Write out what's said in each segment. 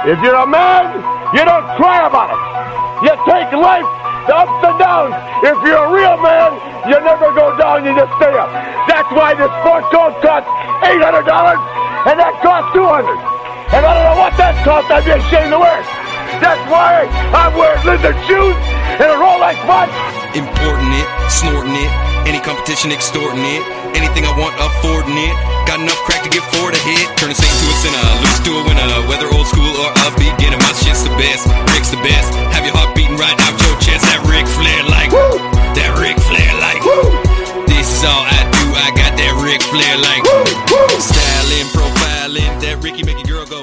If you're a man, you don't cry about it. You take life, the ups and downs. If you're a real man, you never go down, you just stay up. That's why this sport coat costs $800 and that costs 200 And I don't know what that costs, I'd be ashamed to wear it. That's why I'm wearing lizard shoes and a Rolex watch. Importing it, snorting it, any competition extorting it, anything I want affording it. Got enough crack to get four to hit. Turn a saint to a sinner, lose to a winner. Whether old school or a beginner, my shit's the best. Rick's the best. Have your heart beating right out your chest. That Ric Flair like, Woo! that Ric Flair like. Woo! This is all I do. I got that Ric Flair like. Woo! Woo! Styling, profiling, that Ricky make a girl go.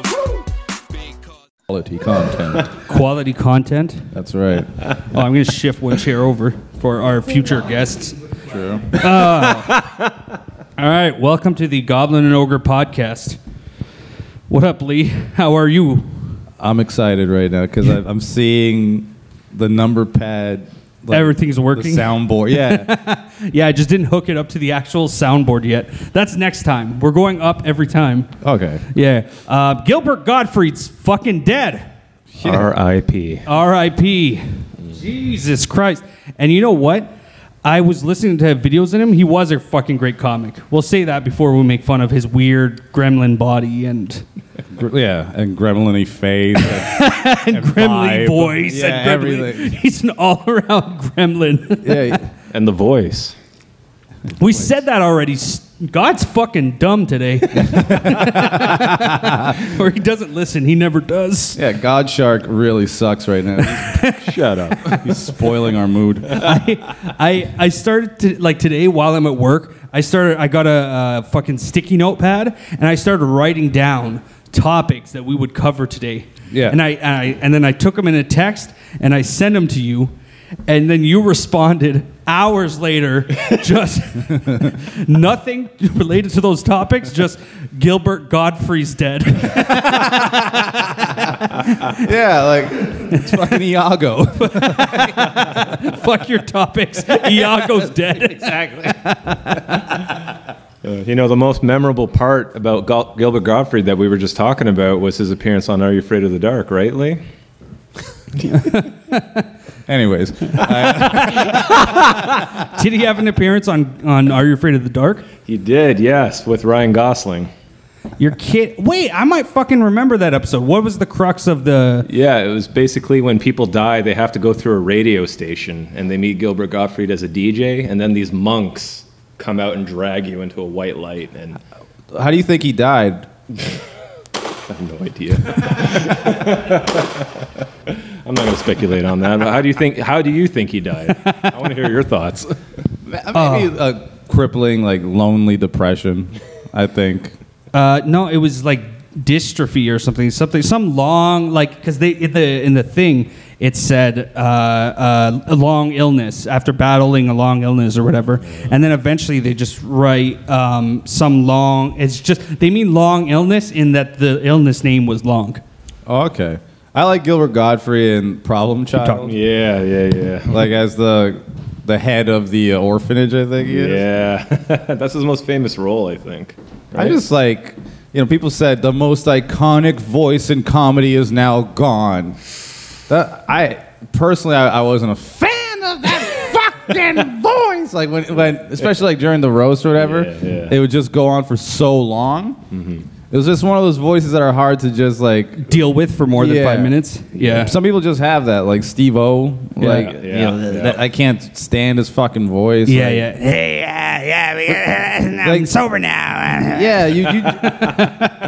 Big cause. Quality content. Quality content. That's right. Oh, I'm going to shift one chair over for our future guests. True. Uh, All right, welcome to the Goblin and Ogre podcast. What up, Lee? How are you? I'm excited right now because I'm seeing the number pad. like, Everything's working? The soundboard. Yeah. Yeah, I just didn't hook it up to the actual soundboard yet. That's next time. We're going up every time. okay. Yeah. Uh, Gilbert Gottfried's fucking dead. R.I.P. R.I.P. Jesus Christ. And you know what? I was listening to videos of him. He was a fucking great comic. We'll say that before we make fun of his weird gremlin body and, Gr- Yeah. And gremlin-y face. and, and gremlin vibe. voice. Yeah, and gremlin. everything. He's an all around gremlin. yeah. And the voice. we said that already. S- God's fucking dumb today. or he doesn't listen. He never does. Yeah. God Shark really sucks right now. Shut up. He's spoiling our mood. I, I I started to like today while I'm at work. I started. I got a, uh fucking sticky notepad and I started writing down topics that we would cover today. Yeah. And I and I and then I took them in a text and I sent them to you, and then you responded hours later, just nothing related to those topics. Just Gilbert Gottfried's dead. yeah. Like it's fucking Iago. Fuck your topics. Iago's dead. exactly. Uh, you know, the most memorable part about Gil- Gilbert Gottfried that we were just talking about was his appearance on Are You Afraid of the Dark, right, Lee? Anyways. Did he have an appearance on on Are You Afraid of the Dark? He did, yes, with Ryan Gosling. Your kid. Wait, I might fucking remember that episode. What was the crux of the? Yeah, it was basically when people die, they have to go through a radio station and they meet Gilbert Gottfried as a DJ, and then these monks come out and drag you into a white light, and How do you think he died? I have no idea. I'm not going to speculate on that. But how do you think? How do you think he died? I want to hear your thoughts. Maybe Oh. a crippling, like lonely depression. I think. Uh, no, it was like dystrophy or something. Something. Some long like because they in the in the thing it said uh, uh, a long illness after battling a long illness or whatever, and then eventually they just write um, some long. It's just they mean long illness in that the illness name was long. Oh, okay. I like Gilbert Gottfried and Problem Child. Yeah, yeah, yeah. Like as the the head of the uh, orphanage, I think he is. Yeah, that's his most famous role, I think. I just like, you know, people said the most iconic voice in comedy is now gone. That I personally, I, I wasn't a fan of that fucking voice. Like when, when, especially like during the roast or whatever, Yeah, yeah. it would just go on for so long. It was just one of those voices that are hard to just like. Deal with for more than Yeah. five minutes. Yeah. Some people just have that, like Steve O. Like, Yeah, you know, yeah. th- that- I can't stand his fucking voice. Yeah, like- yeah. Hey, uh, yeah, yeah. Uh, I'm Like- sober now. Yeah, you, you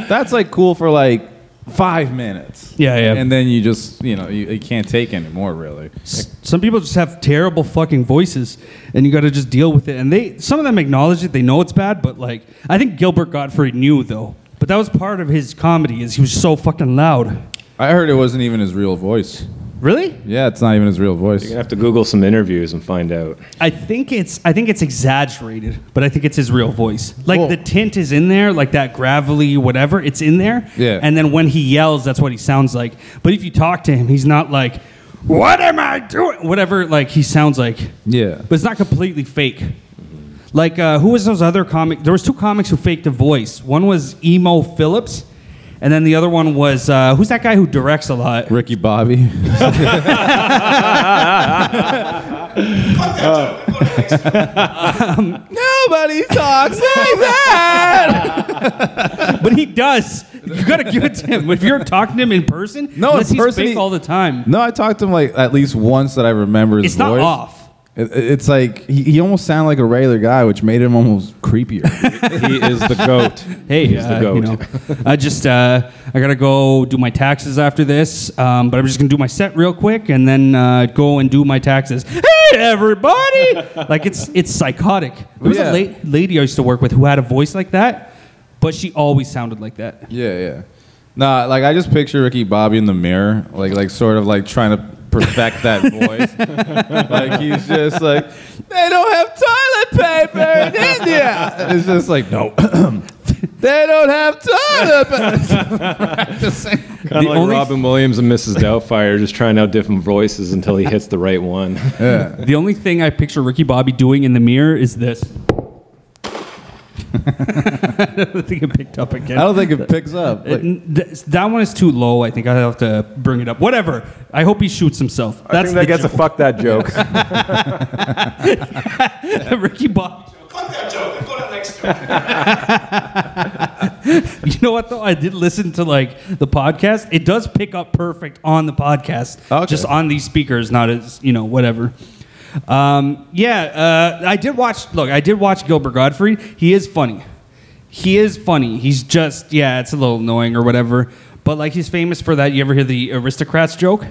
that's like cool for like five minutes. Yeah, yeah. And then you just, you know, you, you can't take anymore, really. Some people just have terrible fucking voices, and you got to just deal with it. And they, some of them acknowledge it. They know it's bad, but like, I think Gilbert Gottfried knew though. But that was part of his comedy, is he was so fucking loud. I heard it wasn't even his real voice. Really? Yeah, it's not even his real voice. You're gonna have to Google some interviews and find out. I think it's, I think it's exaggerated, but I think it's his real voice. Like Well- the tint is in there, like that gravelly whatever. It's in there. Yeah. And then when he yells, that's what he sounds like. But if you talk to him, he's not like, "What am I doing?" Whatever. Like he sounds like. Yeah. but it's not completely fake. Like uh, who was those other comic? There was two comics who faked a voice. One was Emo Philips, And then the other one was uh, who's that guy who directs a lot? Ricky Bobby. Nobody talks like that. But he does. You gotta give it to him. If you're talking to him in person, No, in unless he's person fake he- all the time. No, I talked to him like at least once that I remember his It's not voice. off. It, it's like he, he almost sounded like a regular guy, which made him almost creepier. he is the goat. Hey, He's the uh, goat. you know, I just uh, I gotta go do my taxes after this, um, but I'm just gonna do my set real quick and then uh, go and do my taxes. Hey, everybody! like it's it's psychotic. There was Yeah. a la- lady I used to work with who had a voice like that, but she always sounded like that. yeah, yeah. Nah, like I just picture Ricky Bobby in the mirror, like like sort of like trying to perfect that voice. like he's just like, they don't have toilet paper in India. It's just like no. they don't have toilet paper. Just saying. Kind The of like only- Robin Williams and Mrs. Doubtfire, just trying out different voices until he hits the right one. The only thing I picture Ricky Bobby doing in the mirror is this. I don't think it picked up again. I don't think it picks up. It- Like, th- that one is too low. I think I have to bring it up. Whatever. I hope he shoots himself. I That's think that the gets a fuck that joke. Ricky Bobby. Cut that joke. Go to the next joke. You know what though? I did listen to like the podcast. It does pick up perfect on the podcast, Okay. just on these speakers, not as you know whatever. Um, yeah, uh, I did watch. Look, I did watch Gilbert Gottfried. He is funny. He is funny. He's just yeah, it's a little annoying or whatever. But like he's famous for that. You ever hear the aristocrats joke?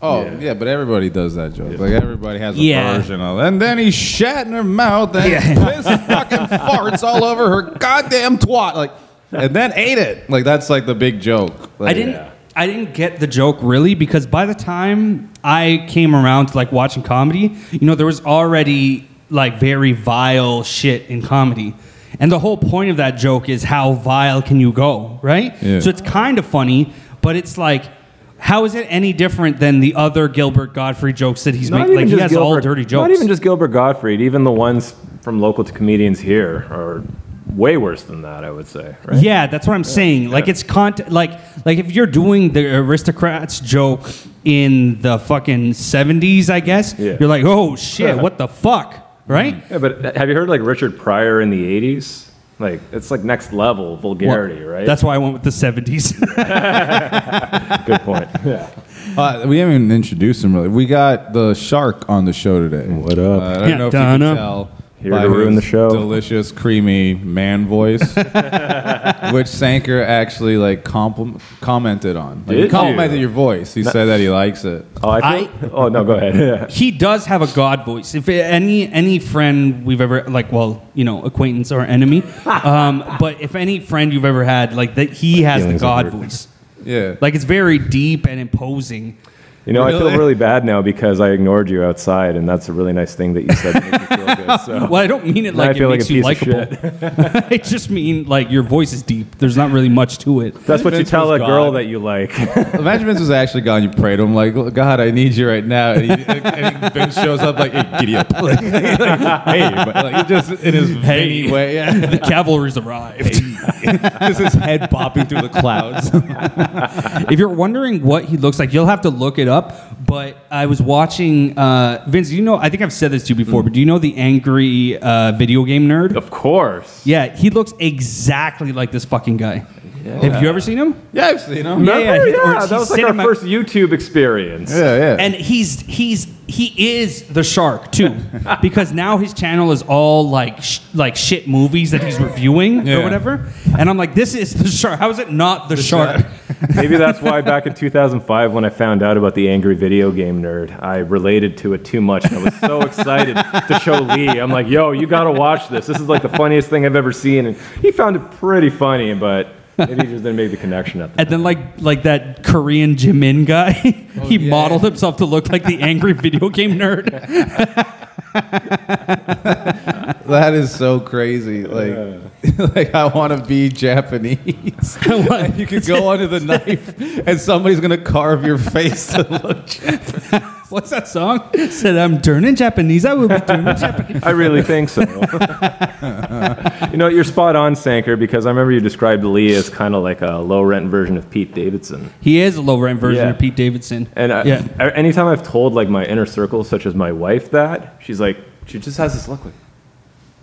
oh Yeah. yeah. but everybody does that joke. Like everybody has a Yeah. version of. And then he shat in her mouth and Yeah. pissed fucking farts all over her goddamn twat. Like, and then ate it. Like that's like the big joke. Like, I didn't. I didn't get the joke really because by the time I came around to like watching comedy, you know, there was already like very vile shit in comedy. And the whole point of that joke is how vile can you go, right? Yeah. So it's kind of funny, but it's like, how is it any different than the other Gilbert Gottfried jokes that he's making? Like he has all dirty jokes. Not even just Gilbert Gottfried, Even the ones from local to comedians here are way worse than that. I would say. Right? Yeah, that's what I'm saying. Like it's content. Like like if you're doing the aristocrats joke in the fucking 70s, I guess Yeah. you're like, oh shit, what the fuck, right? Yeah, but have you heard like Richard Pryor in the '80s? Like it's like next level vulgarity, right? That's why I went with the 70s. good point. yeah. Uh, we haven't even introduced him really. We got the shark on the show today. What up? Uh, I don't Yeah, know if you can tell. Here by to ruin the show. Delicious, creamy man voice, which Sanker actually like compl- commented on. Like, he Did complimented you? your voice. He said that he likes it. Oh, I, feel, oh no, go ahead. Yeah. he does have a god voice. If any any friend we've ever like, well, you know, acquaintance or enemy, um, but if any friend you've ever had, like that, he has the god hurt. voice. Yeah. Like it's very deep and imposing. You know, I feel really bad now because I ignored you outside, and that's a really nice thing that you said to make me feel good. So. Well, I don't mean it like I it feel like makes a you likable. I just mean like your voice is deep. There's not really much to it. That's what you tell was a girl that you like. Imagine Vince was actually gone. You prayed to him like, God, I need you right now. And, he, and Vince shows up like, hey, giddy up. Like, like, hey, but like, just in his Hey. veiny way. Yeah. The cavalry's arrived. just his head bopping through the clouds. if you're wondering what he looks like, you'll have to look it up. But I was watching uh, Vince. You know, I think I've said this to you before, but do you know the angry uh, video game nerd? of course. Yeah, he looks exactly like this fucking guy. Have you ever seen him? yeah, I've seen him. Yeah, Remember? yeah, or Yeah, he's that was like our cinema- first YouTube experience. Yeah, yeah. And he's he's he is the shark too, because now his channel is all like sh- like shit movies that he's reviewing Yeah. or whatever. And I'm like, this is the shark. How is it not the, shark? Maybe that's why back in 2005, when I found out about the angry video game nerd, I related to it too much. And I was so excited to show Lee. I'm like, yo, you got to watch this. This is like the funniest thing I've ever seen. And he found it pretty funny, but maybe he just didn't make the connection at the And then like like that Korean Jimin guy, oh, he yeah. modeled himself to look like the angry video game nerd. That is so crazy. Like, like I want to be Japanese. you could go under the knife, and somebody's gonna carve your face to look Japanese. What's that song? Said I'm turning Japanese. I will be turning Japanese. I really think so. you know, you're spot on, Sanker, because I remember you described Lee as kind of like a low rent version of Pete Davidson. He is a low rent version Yeah. of Pete Davidson. And I, yeah. I- anytime I've told like my inner circle, such as my wife, that she's like, she just has this look like,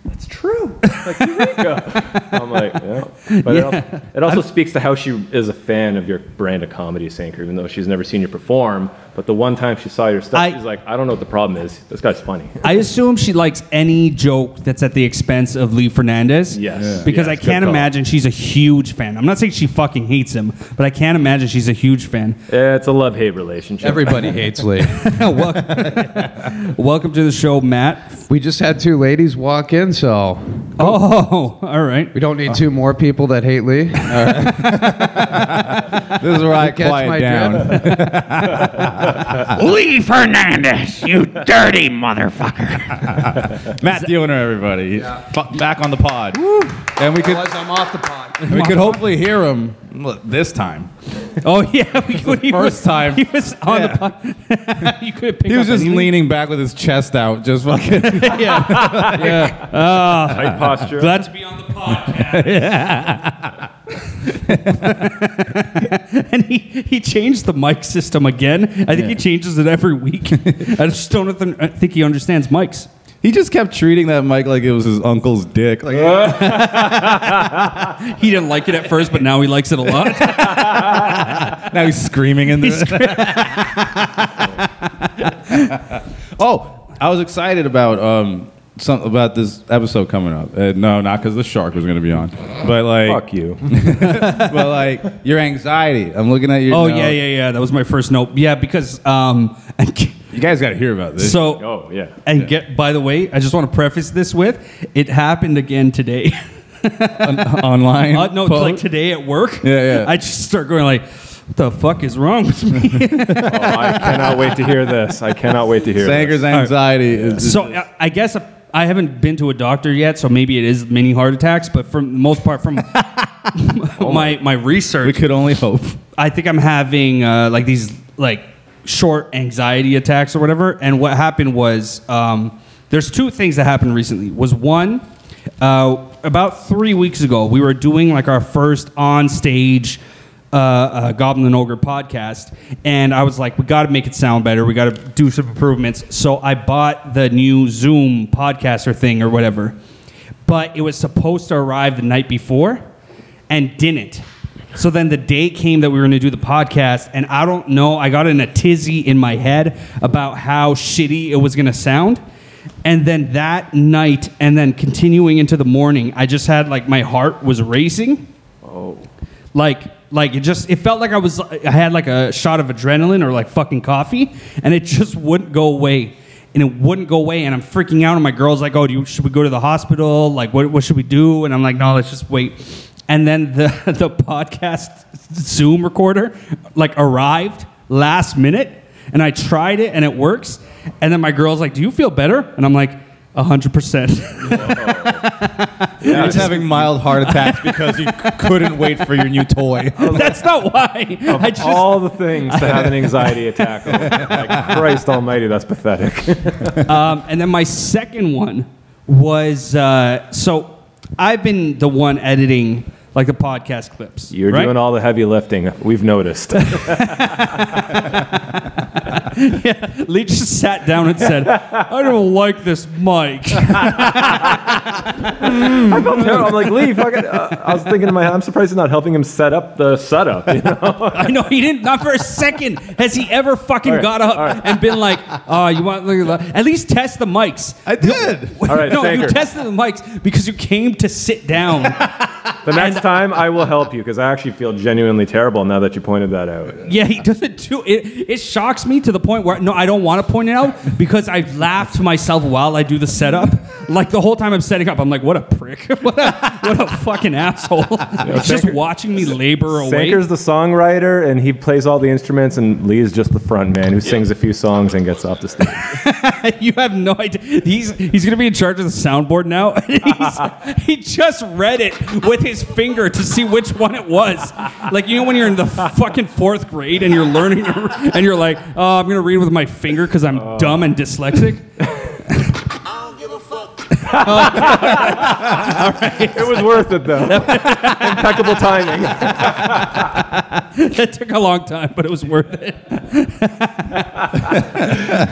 that's true. Like Eureka. I'm like, yeah. But it also, it also speaks to how she is a fan of your brand of comedy, Sanker, even though she's never seen you perform. But the one time she saw your stuff, I- she's like, I don't know what the problem is. This guy's funny. I assume she likes any joke that's at the expense of Lee Fernandez. Yes. Yeah. Because Yes, I can't imagine she's a huge fan. I'm not saying she fucking hates him, but I can't imagine she's a huge fan. Yeah, it's a love hate relationship. Everybody hates Lee. welcome, welcome to the show, Matt. We just had two ladies walk in, so Oh, all right. we don't need two more people that hate Lee. This is where I Catch my quiet down. Lee Fernandez, you dirty motherfucker. Matt Dillner, everybody. Fu- Back on the pod. And we could I'm off the pod. we could hopefully hear him this time. Oh yeah, we, when he First was, time. he was on Yeah. the pod. you could He was just leaning back with his chest out, just fucking. yeah. yeah. Ah, Tight posture. glad to be on the podcast. and he, he changed the mic system again. I think he changes it every week. I just don't th- I think he understands mics. He just kept treating that mic like it was his uncle's dick. Like, He didn't like it at first, but now he likes it a lot. now he's screaming in there. oh, I was excited about um some about this episode coming up. Uh, no, not because the shark was going to be on, but like, Fuck you. but like your anxiety. I'm looking at your. oh note. yeah, yeah, yeah. That was my first note. Yeah, because um, You guys got to hear about this. so Oh, yeah. and get by the way, I just want to preface this with it happened again today. online. Uh, no, it's post? like today at work. Yeah, yeah. I just start going like, "What the fuck is wrong with me?" Oh, I cannot wait to hear this. I cannot wait to hear Sanker's this. anxiety is. So I- I guess I haven't been to a doctor yet, so maybe it is mini heart attacks. But for the most part, from my my research, we could only hope. I think I'm having uh, like these like short anxiety attacks or whatever. And what happened was um, there's two things that happened recently. Was one uh, about three weeks ago we were doing like our first on stage. Uh, uh, Goblin and Ogre podcast, and I was like, we got to make it sound better. We got to do some improvements. So I bought the new Zoom podcaster thing or whatever, but it was supposed to arrive the night before and didn't. So then the day came that we were going to do the podcast, and I don't know, I got in a tizzy in my head about how shitty it was going to sound. And then that night, and then continuing into the morning, I just had like my heart was racing. Oh. Like, like it just, it felt like I was, I had like a shot of adrenaline or like fucking coffee, and it just wouldn't go away and it wouldn't go away. And I'm freaking out. And my girl's like, "Oh, do you, should we go to the hospital? Like, what, what should we do?" And I'm like, "No, let's just wait." And then the the podcast Zoom recorder like arrived last minute, and I tried it and it works. And then my girl's like, "Do you feel better?" And I'm like, hundred percent." You're just having mild heart attacks because you c- couldn't wait for your new toy. That's not why. I just All the things to have an anxiety attack. over. Like, Christ almighty, that's pathetic. Um, and then my second one was uh, so I've been the one editing like the podcast clips. You're right? doing all the heavy lifting. We've noticed. Lee just sat down and said, "I don't like this mic." I'm like, Lee, fucking, uh, I was thinking in my head, I'm surprised he's not helping him set up the setup. You know? I know he didn't. Not for a second has he ever fucking All right, got up all right. and been like, "Oh, you want at least test the mics." I did. All right, no, you Sanker. tested the mics because you came to sit down. The next time I will help you because I actually feel genuinely terrible now that you pointed that out. Yeah, he doesn't do it. It shocks me to the point where no, I don't want to point it out because I laugh to myself while I do the setup. Like the whole time I'm setting up, I'm like, "What a prick! what a what a fucking asshole!" It's just watching me labor away. Sanker's the songwriter and he plays all the instruments, and Lee is just the front man who sings a few songs and gets off the stage. you have no idea. He's he's gonna be in charge of the soundboard now. He just read it with his finger to see which one it was. Like you know when you're in the fucking fourth grade and you're learning and you're like, oh, I'm gonna read with my finger because I'm dumb and dyslexic. It was worth it though. Impeccable timing. that took a long time, but it was worth it.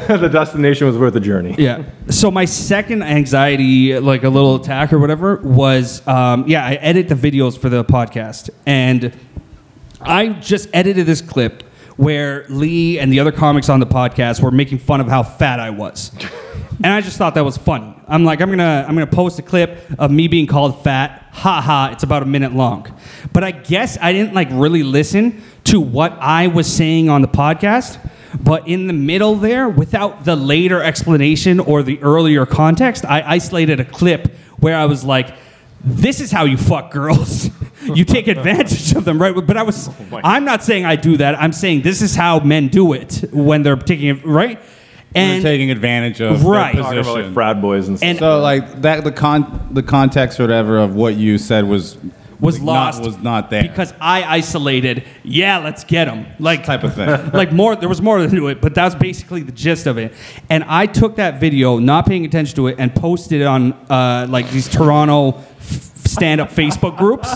the destination was worth the journey. Yeah. So my second anxiety, like a little attack or whatever, was um, yeah, I edit the videos for the podcast, and I just edited this clip where Lee and the other comics on the podcast were making fun of how fat I was. And I just thought that was funny. I'm like, I'm gonna, I'm gonna post a clip of me being called fat. Ha ha! It's about a minute long. But I guess I didn't like really listen to what I was saying on the podcast. But in the middle there, without the later explanation or the earlier context, I isolated a clip where I was like, "This is how you fuck girls. you take advantage of them, right?" But I was, I'm not saying I do that. I'm saying this is how men do it when they're taking it, right? and They're And taking advantage of their Right. Talking about like position. frat boys and stuff. And- So like that the con the context or whatever of what you said was was like, lost not, was not there because I isolated. Yeah, let's get them Like type of thing. like more there was more to it but that's basically the gist of it and i took that video not paying attention to it and posted it on uh, like these toronto f- stand-up facebook groups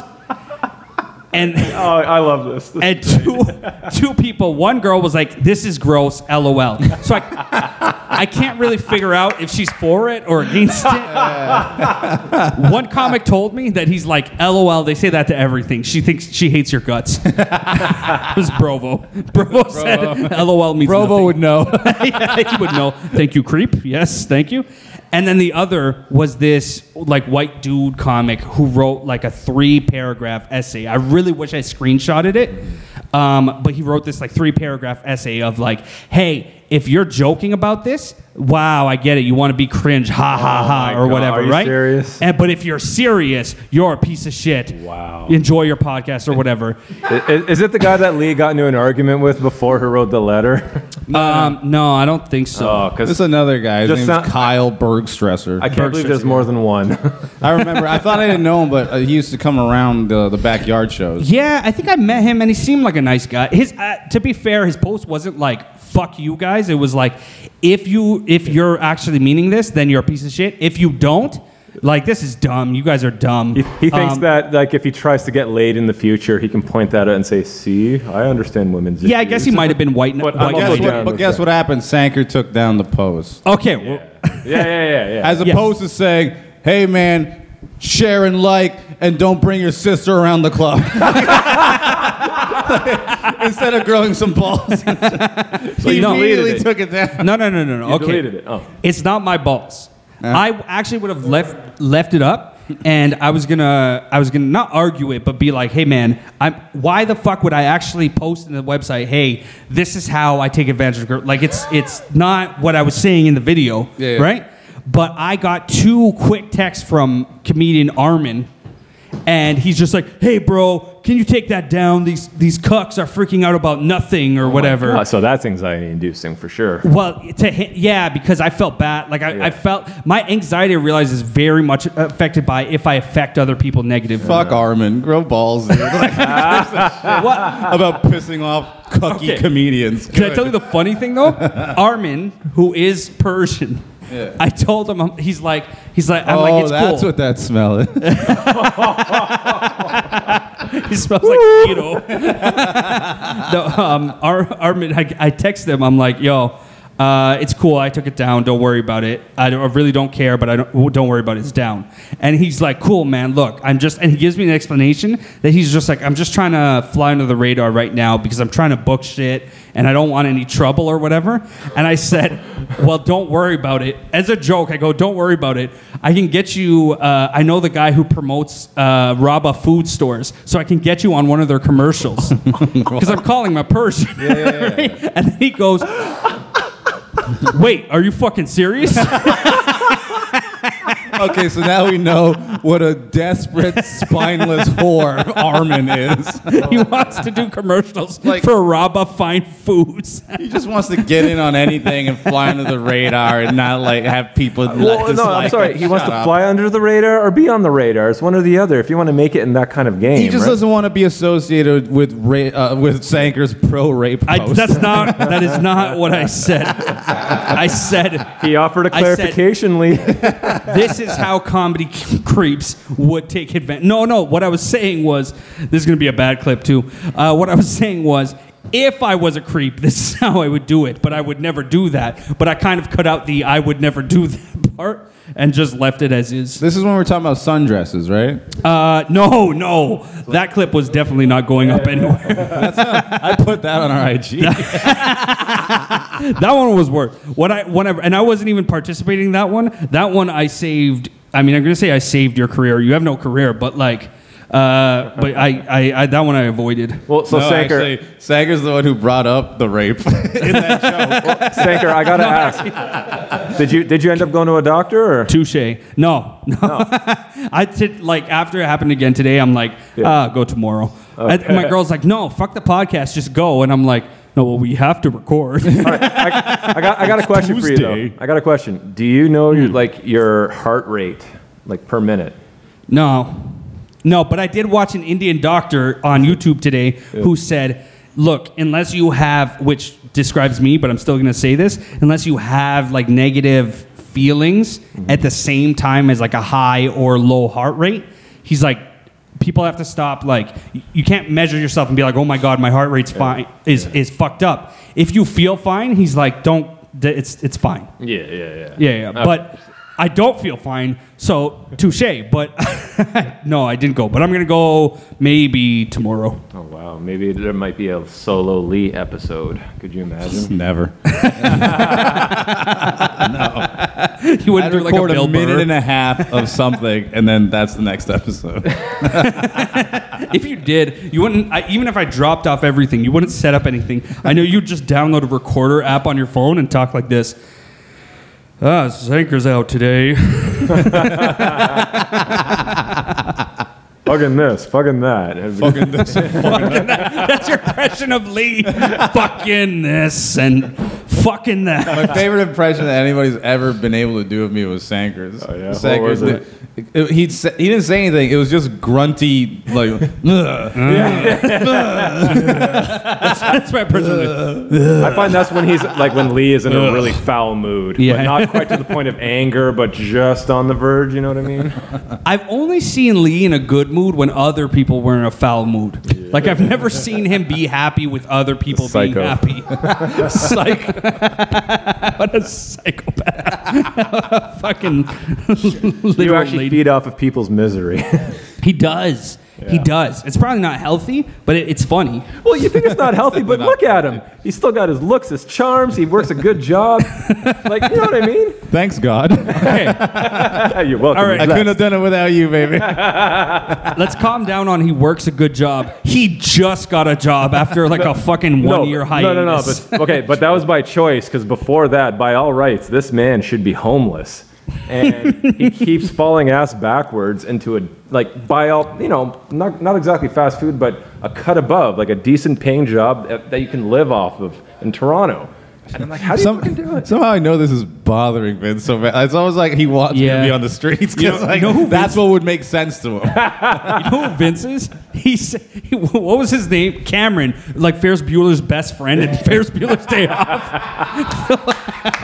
and oh, I love this. This and two two people one girl was like this is gross lol so i i can't really figure out if she's for it or against it one comic told me that he's like lol they say that to everything she thinks she hates your guts it was brovo brovo said lol means Brovo nothing. would know. yeah, he would know. Thank you, creep. Yes, thank you. And then the other was this like white dude comic who wrote like a three paragraph essay. I really wish I screenshotted it. Um, but he wrote this like three paragraph essay of like, hey, if you're joking about this, wow, I get it. You want to be cringe, ha ha ha, my or God, whatever, are you right? serious? And but if you're serious, you're a piece of shit. Wow. Enjoy your podcast or whatever. I- Is, it the guy that Lee got into an argument with before who wrote the letter? um, no, I don't think so. Oh, This because is another guy. His name's sound- Kyle Bergstresser. I can't believe there's more than one. I remember. I thought I didn't know him, but uh, he used to come around the, the backyard shows. Yeah, I think I met him, and he seemed like a nice guy. His, uh, to be fair, his post wasn't like "fuck you guys." It was like, if you if you're actually meaning this, then you're a piece of shit. If you don't, like this is dumb. You guys are dumb. he, he thinks Um, that like if he tries to get laid in the future, he can point that out and say, "See, I understand women's." Yeah, I guess he might have been white. But white Guess what, but guess what happened? Sanker took down the post. Okay, well, Yeah, yeah, yeah, yeah. As Yes. opposed to saying, hey man, share and like, and don't bring your sister around the club. Instead of growing some balls. he you know- immediately it. took it down. no, no, no, no, no. You Okay, deleted it. Oh. It's not my balls. Uh-huh. I actually would have left left it up, and I was gonna I was gonna not argue it, but be like, hey man, I'm why the fuck would I actually post in the website? Hey, this is how I take advantage of girls. Like it's it's not what I was saying in the video, Yeah, yeah. right? But I got two quick texts from comedian Armin. And he's just like, "Hey, bro, can you take that down? These these cucks are freaking out about nothing or oh whatever." Oh, so that's anxiety inducing for sure. Well, to hit, yeah, because I felt bad. Like I, Yeah. I felt my anxiety. I realize is very much affected by if I affect other people negatively. Fuck Armin, grow balls. Like, What? about pissing off cucky Okay. comedians. Can I tell you the funny thing though? Armin, who is Persian, Yeah. I told him um, he's like he's like I'm oh, like it's that's cool. what that smell is. he smells like keto. no, um, Ar- Armin, I, I text him. I'm like, yo, uh, it's cool. I took it down. Don't worry about it. I, I really don't care, but I don't. Don't worry about it. It's down. And he's like, cool, man. Look, I'm just. And he gives me an explanation that he's just like, I'm just trying to fly under the radar right now because I'm trying to book shit and I don't want any trouble or whatever. And I said, well, don't worry about it. As a joke, I go, don't worry about it. I can get you. Uh, I know the guy who promotes uh, Rabba food stores, so I can get you on one of their commercials because I'm calling my Persian. right? And he goes, "Wait, are you fucking serious?" Okay, so now we know what a desperate, spineless whore Armin is. he wants to do commercials Like- for Rabba Fine Foods. He just wants to get in on anything and fly under the radar and not like have people. Well, no, I'm sorry. He wants shut to fly under the radar or be on the radar. It's one or the other. If you want to make it in that kind of game, He just right? doesn't want to be associated with ra- uh, with Sanker's pro rape I, post. that's not. That is not what I said. I said He offered a I said- clarification, Lee. this is how comedy creeps would take advantage. No, no. What I was saying was this is going to be a bad clip too. Uh, what I was saying was. If I was a creep, this is how I would do it, but I would never do that. But I kind of cut out the I would never do that part and just left it as is. This is when we're talking about sundresses, right? Uh, no, no. That clip was definitely not going up anywhere. I put that on our IG. that one was worse. What I whenever and I wasn't even participating in that one. That one I saved. I mean, I'm gonna say I saved your career. You have no career, but like, uh, but I, I, I that one I avoided. Well, so no, Sanker, actually, Sanker's the one who brought up the rape in that show. Sanker, I gotta ask. Did you did you end up going to a doctor or? Touche. No, no. I did like after it happened again today. I'm like, ah, go tomorrow. And my girl's like, no, fuck the podcast, just go. And I'm like, no, well, we have to record. I, I got I got a question for you though. I got a question. Do you know your, like your heart rate like per minute? No, no, but I did watch an Indian doctor on YouTube today who said, look, unless you have, which describes me, but I'm still going to say this, unless you have like negative feelings mm-hmm. at the same time as like a high or low heart rate, he's like, people have to stop like y- you can't measure yourself and be like oh my god my heart rate's fine is is fucked up if you feel fine he's like don't th- it's it's fine. Yeah, yeah, yeah. yeah, yeah. Uh, but I don't feel fine, so touche. But no, I didn't go. But I'm gonna go maybe tomorrow. Oh wow, maybe there might be a solo Lee episode. Could you imagine? Never. No, you wouldn't I'd do like a record Bill a minute Burr. and a half of something, and then that's the next episode. If you did, you wouldn't. I, even if I dropped off everything, you wouldn't set up anything. I know you'd just download a recorder app on your phone and talk like this. Ah, Sanker's out today. fucking this, fucking that. Fucking this. fucking that. That's your impression of Lee. fucking this and fucking that. My favorite impression that anybody's ever been able to do of me was Sanker's. Oh, yeah? What Sanker's was it? it- he'd he didn't say anything. It was just grunty, like. "Ugh." That's my impression. I find that's when he's like when Lee is in a really foul mood, Yeah. but not quite to the point of anger, but just on the verge. You know what I mean? I've only seen Lee in a good mood when other people were in a foul mood. Like I've never seen him be happy with other people being happy. Psycho. what a psychopath. Fucking You literal actually feed off of people's misery. He does. He does. It's probably not healthy, but it, it's funny. well, you think it's not healthy, but look at him. He's still got his looks, his charms. He works a good job. Like you know what I mean? Thanks, God. Okay, You're welcome. All right. I couldn't have done it without you, baby. let's calm down on he works a good job. He just got a job after like a fucking one year hiatus. no, no, no. But okay, but that was by choice because before that, by all rights, this man should be homeless, and he keeps falling ass backwards into a like by all you know not not exactly fast food, but a cut above, like a decent paying job that, that you can live off of in Toronto. And I'm like, how do you Some, fucking do it? somehow I know this is bothering Vince so bad. It's almost like he wants me Yeah. to be on the streets You know- because like, you know who that's what would make sense to him. You know who Vince is? He's he, what was his name? Cameron, like Ferris Bueller's best friend in Ferris Bueller's Day Off.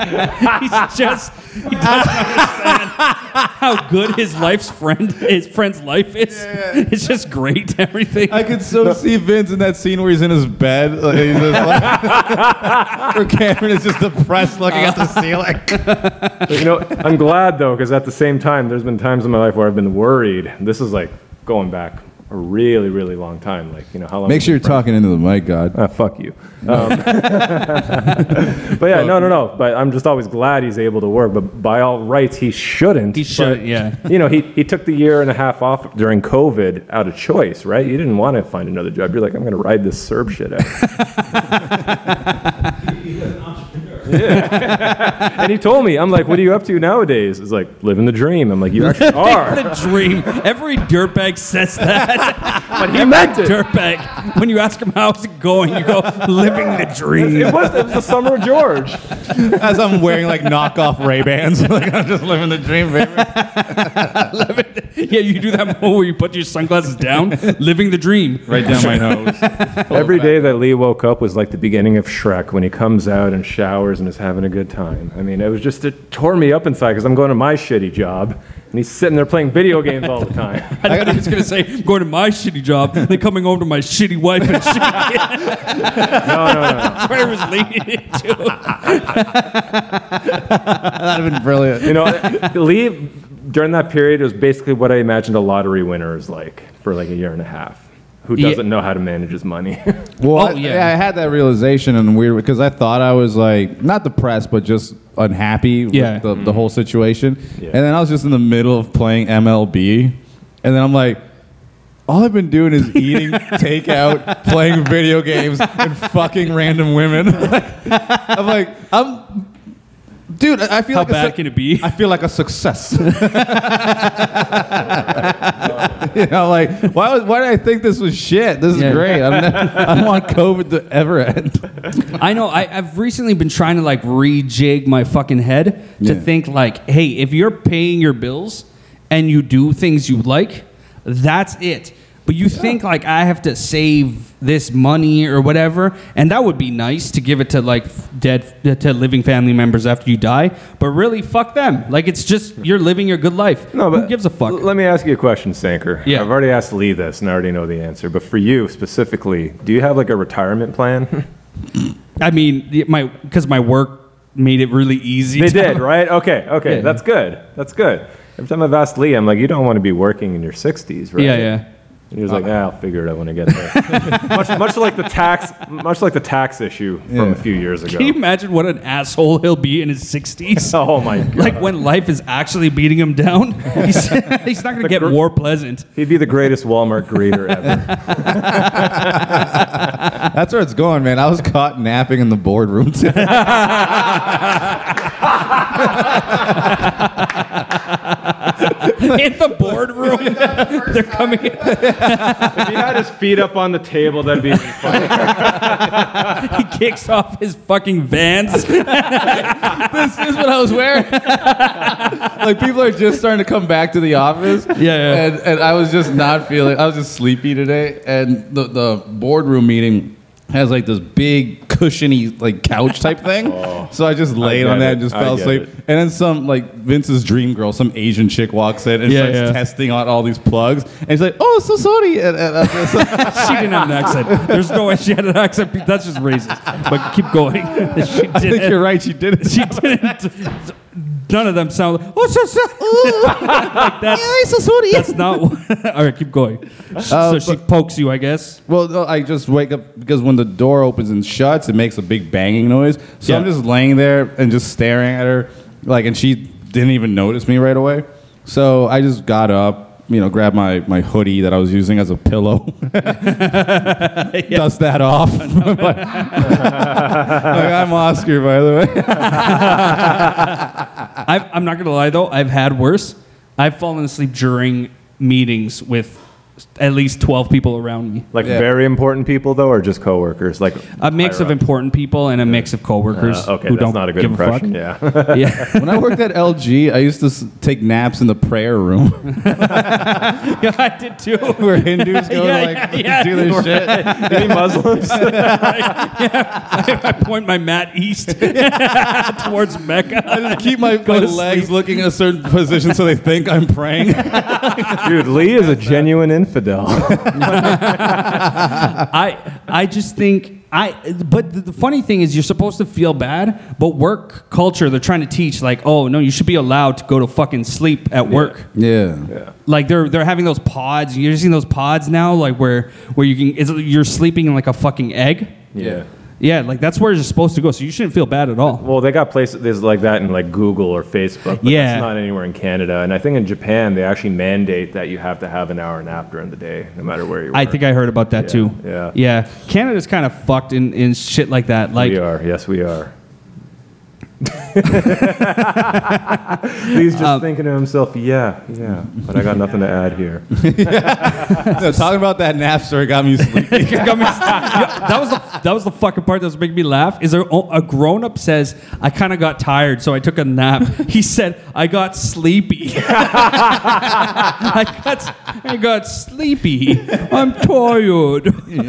He's just he doesn't understand how good his life's friend his friend's life is. It's just great. Everything. I could so see Vince in that scene where he's in his bed. Like, he's just like, where Cameron is just depressed looking at the ceiling. You know, I'm glad though, because at the same time, there's been times in my life where I've been worried. This is like going back a really, really long time. Like, you know, how long? Make sure you're talking into the mic, God. Ah, fuck you. Um, but yeah, no, no, no. But I'm just always glad he's able to work. But by all rights, he shouldn't. He should, But, yeah. You know, he, he took the year and a half off during COVID out of choice, right? You didn't want to find another job. You're like, I'm going to ride this CERB shit out. And he told me, I'm like, what are you up to nowadays? It's like, living the dream. I'm like, you actually are. the dream. Every dirtbag says that. but he meant it. dirtbag. When you ask him how's it going, you go living the dream. It was, it was the summer of George. As I'm wearing like knockoff Ray Bans, like I'm just living the dream, baby. Yeah, you do that move where you put your sunglasses down, living the dream. Right down my nose. Every day that Lee woke up was like the beginning of Shrek when he comes out and showers and is having a good time. I mean, it was just, it tore me up inside because I'm going to my shitty job and he's sitting there playing video games all the time. I thought he was going to say, I'm going to my shitty job, then coming home to my shitty wife and shit. No, no, no. That's where I was leaning into. That'd have been brilliant. You know, Lee, during that period, it was basically what I imagined a lottery winner is like for like a year and a half. Who doesn't know how to manage his money? Well, Oh, I, yeah. yeah. I had that realization and weird because I thought I was like not depressed, but just unhappy Yeah. with the, the whole situation. Yeah. And then I was just in the middle of playing MLB, and then I'm like, all I've been doing is eating takeout, playing video games, and fucking random women. I'm like, I'm. Dude, I I feel How like a bad suc- can it be? I feel like a success. you know, like why? Was, why did I think this was shit? This is Yeah. great. I'm not, I don't want COVID to ever end. I know. I, I've recently been trying to like rejig my fucking head to Yeah. think like, hey, if you're paying your bills and you do things you like, that's it. But you think like I have to save this money or whatever, and that would be nice to give it to like dead to living family members after you die. But really, fuck them. Like it's just you're living your good life. No, but Who gives a fuck? l- Let me ask you a question, Sanker. Yeah. I've already asked Lee this, and I already know the answer. But for you specifically, do you have like a retirement plan? I mean, my because my work made it really easy. they to- did, right? Okay, okay, Yeah. that's good. That's good. Every time I've asked Lee, I'm like, you don't want to be working in your 60s, right? Yeah, yeah. And he was like, ah, I'll figure it out when I get there. much, much like the tax, much like the tax issue from Yeah. a few years ago. Can you imagine what an asshole he'll be in his 60s? oh my god! like when life is actually beating him down, he's, he's not going to get gr- more pleasant. He'd be the greatest Walmart greeter ever. That's where it's going, man. I was caught napping in the boardroom today. in the boardroom, they're coming in. if he had his feet up on the table, that'd be funny. He kicks off his fucking vans. this is what I was wearing. like people are just starting to come back to the office. Yeah, yeah. And, and I was just not feeling. I was just sleepy today, and the the boardroom meeting has like this big cushiony like couch type thing. Oh. So I just laid get on that it. and just fell asleep. it. And then some like Vince's dream girl, some Asian chick walks in and Yeah, starts yeah. testing out all these plugs. And she's like, "Oh, so sorry." And, and, and- she didn't have an accent. There's no way she had an accent. That's just racist. But keep going. She I think you're right. She did it. She didn't. None of them sound like, oh, so, so. like that's, so sorry. that's not what. All right, keep going. Uh, so she pokes you, I guess. Well, no, I just wake up because when the door opens and shuts, it makes a big banging noise. So I'm just laying there and just staring at her, like, and she didn't even notice me right away. So I just got up, you know, grab my, my hoodie that I was using as a pillow, dust that off. like, I'm Oscar, by the way. I've, I'm not gonna lie though. I've had worse. I've fallen asleep during meetings with at least 12 people around me. Like Yeah. very important people though, or just coworkers? Like A mix of up? important people and a mix of coworkers Uh, okay, who that's don't not a good give impression. a fuck. Yeah. Yeah. when I worked at LG, I used to take naps in the prayer room yeah, I did too. where Hindus go Yeah, to like yeah, yeah. do their shit. Any Muslims? I point my mat east towards Mecca. I just keep my, my legs sleep. looking in a certain position so they think I'm praying. Dude, Lee is a genuine infidel. I I just think I but the, the funny thing is you're supposed to feel bad, but work culture they're trying to teach like, "Oh, no, you should be allowed to go to fucking sleep at work." Yeah. yeah. Like they're they're having those pods. You're seeing those pods now like where where you can it's, you're sleeping in like a fucking egg. yeah. Yeah, like that's where you're supposed to go. So you shouldn't feel bad at all. Well, they got places like that in like Google or Facebook, but Yeah. it's not anywhere in Canada. And I think in Japan they actually mandate that you have to have an hour nap during the day, no matter where you are. I think I heard about that Yeah, too. yeah. Yeah. Canada's kind of fucked in, in shit like that. Like we are. Yes, we are. He's just um, thinking to himself, yeah, yeah, but I got nothing to add here. No, talking about that Napster got me sleepy. Got me- Yeah, that was the that was the fucking part that was making me laugh. Is there a grown up says I kind of got tired, so I took a nap. He said I got sleepy. I got I got sleepy. I'm tired. You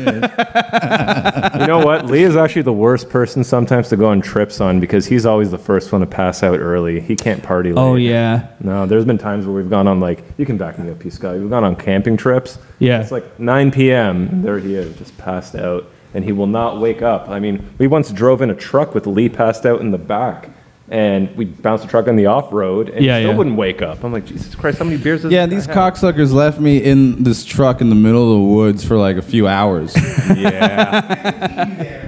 know what? Lee is actually the worst person sometimes to go on trips on because he's always the first one to pass out early. He can't party oh, late. Oh yeah. No, there's been times where we've gone on like you can back me up, P. Scott. We've gone on camping trips. Yeah. It's like 9 p.m. and there he is, just passed out, and he will not wake up. I mean, we once drove in a truck with Lee passed out in the back, and we bounced the truck on the off road, and Yeah, he still yeah. wouldn't wake up. I'm like, Jesus Christ, how many beers? Does Yeah, these have?" cocksuckers left me in this truck in the middle of the woods for like a few hours. Yeah, We, we went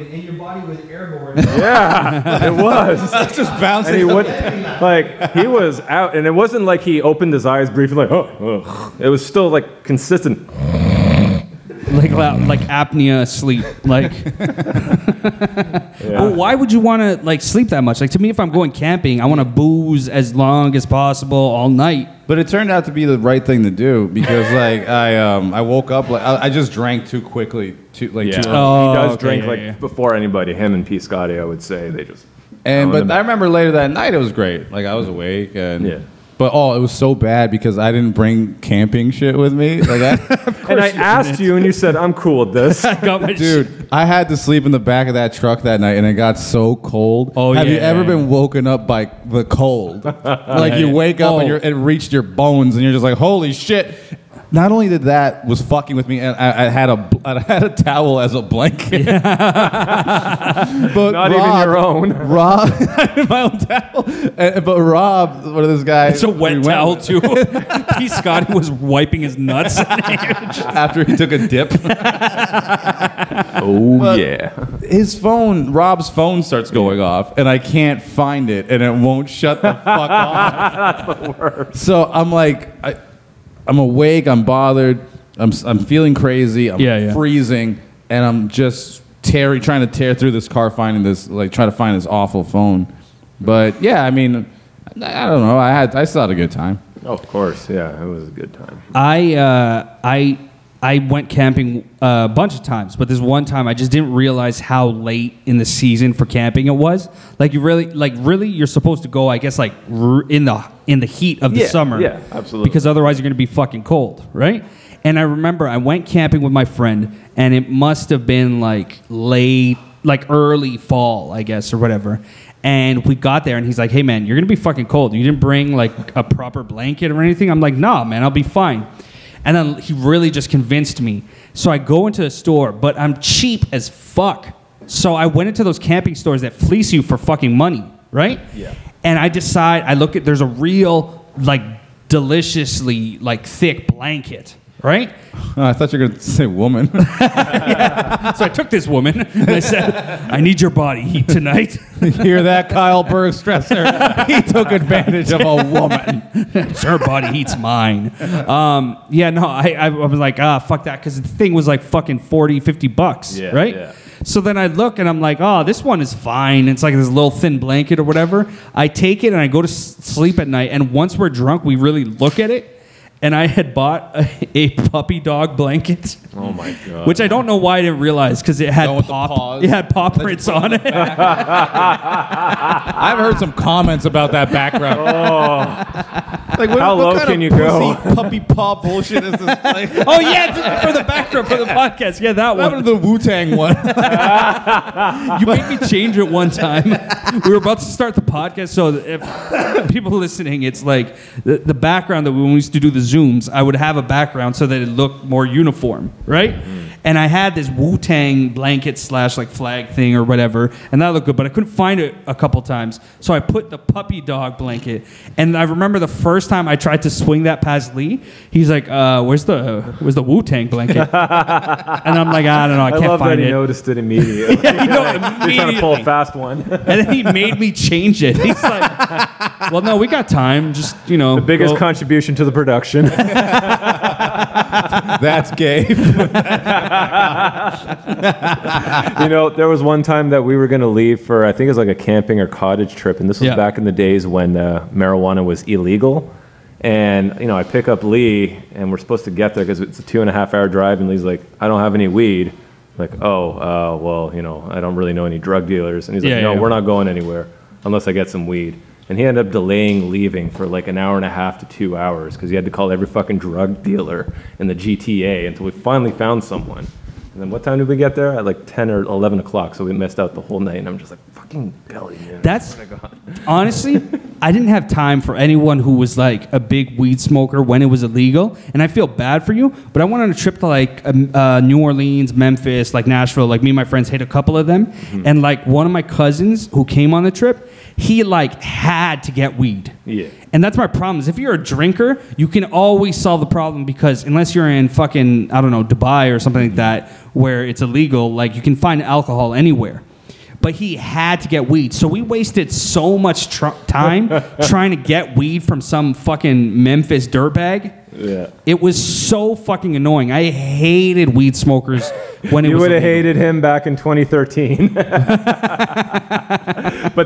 off and your body was airborne. yeah, it was. just And bouncing. he would, like, he was out, and it wasn't like he opened his eyes briefly, like, oh, ugh. it was still like consistent. like la- like apnea sleep. Like, Yeah. well, why would you want to like sleep that much? Like to me, if I'm going camping, I want to booze as long as possible all night. But it turned out to be the right thing to do because like I um I woke up like I, I just drank too quickly too like Yeah, too early. Oh, he does okay, drink yeah, like yeah. before anybody. Him and P. Scotty, I would say they just. And Oh, but I remember later that night it was great. Like I was awake and Yeah. But oh, it was so bad because I didn't bring camping shit with me. Like I, And I asked you, and you said, "I'm cool with this." Got my dude, I had to sleep in the back of that truck that night, and it got so cold. Oh, Have you yeah. ever been woken up by the cold? like you yeah. wake up Oh. and you're, it reached your bones, and you're just like, holy shit. Not only did that was fucking with me, and I, I had a I had a towel as a blanket. but Not even Rob- your own. Rob, I had my own towel. And- but Rob, one of this guys, It's a we wet went towel with- too. P. Scotty was wiping his nuts. after he took a dip. Oh But- yeah. his phone, Rob's phone starts going off, and I can't find it, and it won't shut the fuck off. That's the worst. So I'm like, I, I'm awake, I'm bothered, I'm, s- I'm feeling crazy, I'm Yeah, yeah. freezing, and I'm just tearing, trying to tear through this car, finding this, like, trying to find this awful phone. But yeah, I mean, I I don't know. I had, I still had a good time. Oh, of course. Yeah, it was a good time. I uh, I I went camping uh, a bunch of times, but this one time I just didn't realize how late in the season for camping it was. Like you really, like really, you're supposed to go, I guess, like r- in the in the heat of the Yeah, summer. yeah, absolutely. Because otherwise you're gonna be fucking cold, right? And I remember I went camping with my friend, and it must have been like late, like early fall, I guess, or whatever. And we got there, and he's like, "Hey, man, you're gonna be fucking cold. You didn't bring like a proper blanket or anything." I'm like, "Nah, man, I'll be fine." And then he really just convinced me. So I go into a store, but I'm cheap as fuck. So I went into those camping stores that fleece you for fucking money, right? Yeah. And I decide, I look at, there's a real, like, deliciously, like, thick blanket, right? Oh, I thought you were going to say woman. So I took this woman and I said, I need your body heat tonight. Hear that, Kyle Bergstresser? he took advantage of a woman. her body heat's mine. Um, yeah, no, I, I, I was like, ah, fuck that, because the thing was like fucking 40, 50 bucks, Yeah, right? yeah. So then I look and I'm like, oh, this one is fine. It's like this little thin blanket or whatever. I take it and I go to s- sleep at night. And once we're drunk, we really look at it. And I had bought a, a puppy dog blanket, Oh my god. which I don't know why I didn't realize because it had The one paw, it had paw prints on it. I've heard some comments about that background. oh. like, what, How what low kind can of you go? Puppy paw bullshit is this? Like, oh yeah, for the backdrop for the podcast. Yeah, that one. happened the Wu Tang one? You made me change it one time. We were about to start the podcast, so if people listening, it's like the, the background that when we used to do zooms, I would have a background so that it looked more uniform, right? And I had this Wu Tang blanket slash like flag thing or whatever, and that looked good, but I couldn't find it a couple times, so I put the puppy dog blanket. And I remember the first time I tried to swing that past Lee, he's like, uh, "Where's the where's the Wu Tang blanket?" and I'm like, "I don't know, I, I can't love that find he it." noticed it immediately. you know, You're trying to pull a fast one. And then he made me change it. He's like, "Well, no, we got time. Just you know, The biggest go- contribution to the production. That's gay. you know, there was one time that we were going to leave for, I think it was like a camping or cottage trip, and this was Yeah. back in the days when uh, marijuana was illegal. And you know, I pick up Lee, and we're supposed to get there because it's a two and a half hour drive, and Lee's like, "I don't have any weed." I'm like, oh, uh, well, you know, I don't really know any drug dealers, and he's Yeah, like, "No, yeah. we're not going anywhere unless I get some weed." And he ended up delaying leaving for like an hour and a half to two hours because he had to call every fucking drug dealer in the GTA until we finally found someone. And then what time did we get there? At like 10 or 11 o'clock. So we missed out the whole night. And I'm just like, fucking Billy, man. That's honestly, I didn't have time for anyone who was like a big weed smoker when it was illegal, and I feel bad for you. But I went on a trip to like um, uh, New Orleans, Memphis, like Nashville. Like me and my friends hit a couple of them, Mm-hmm. and like one of my cousins who came on the trip, he like had to get weed. Yeah. And that's my problem. Is if you're a drinker, you can always solve the problem because unless you're in fucking I don't know Dubai or something like that where it's illegal, like you can find alcohol anywhere. But he had to get weed, so we wasted so much tr- time trying to get weed from some fucking Memphis dirtbag. Yeah. It was so fucking annoying. I hated weed smokers when it You was. would have hated him back in 2013. but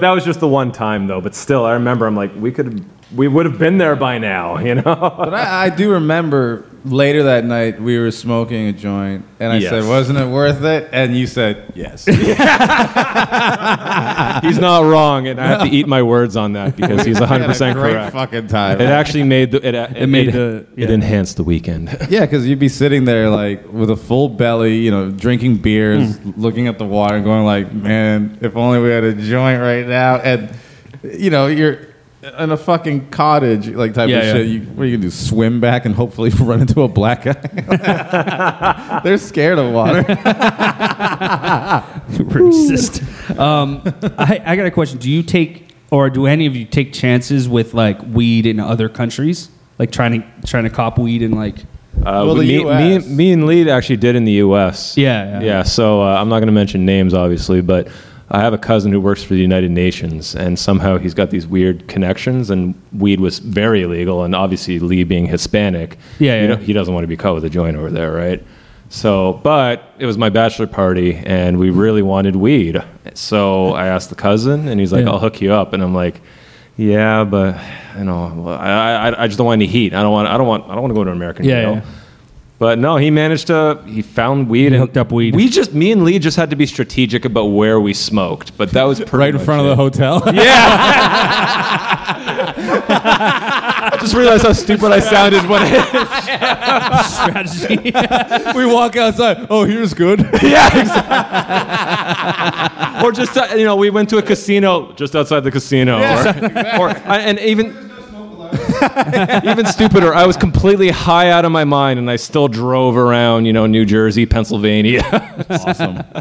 that was just the one time, though. But still, I remember I'm like, we could, we would have been there by now, you know? But I, I do remember later that night we were smoking a joint, and I Yes. said, "Wasn't it worth it?" And you said, "Yes." he's not wrong, and I have to eat my words on that because he's 100 We had a percent correct. fucking time. It actually made the, it, it, made it, the- it enhanced the weekend. Yeah, because you'd be sitting there like with a full belly, you know, drinking beers, Hmm. looking at the water, going like, "Man, if only we had a joint right now." And you know, you're in a fucking cottage, like type Yeah, of yeah. shit. You, what are you gonna do? Swim back and hopefully run into a black guy? They're scared of water. racist. Um, I, I got a question. Do you take, or do any of you take chances with like weed in other countries, like trying to trying to cop weed in like? Uh, Well, the me, me, US. me and Lee actually did in the U.S. Yeah, yeah. yeah. So uh, I'm not going to mention names, obviously, but I have a cousin who works for the United Nations, and somehow he's got these weird connections. And weed was very illegal, and obviously Lee being Hispanic, Yeah, you yeah. know, he doesn't want to be caught with a joint over there, right? So, but it was my bachelor party, and we really wanted weed. So I asked the cousin, and he's like, Yeah. "I'll hook you up," and I'm like. Yeah, but you know, I, I, I just don't want any heat. I don't want, I don't want, I don't want to go to an American Yeah, jail. yeah. But no, he managed to. He found weed and hooked up weed. We just, me and Lee, just had to be strategic about where we smoked. But that was right in front of the hotel. Yeah. I just realized how stupid I sounded when strategy. we walk outside. Oh, here's good. yeah, exactly. or just, uh, you know, we went to a casino just outside the casino. Or, or and even. Even stupider, I was completely high out of my mind, and I still drove around, you know, New Jersey, Pennsylvania. awesome.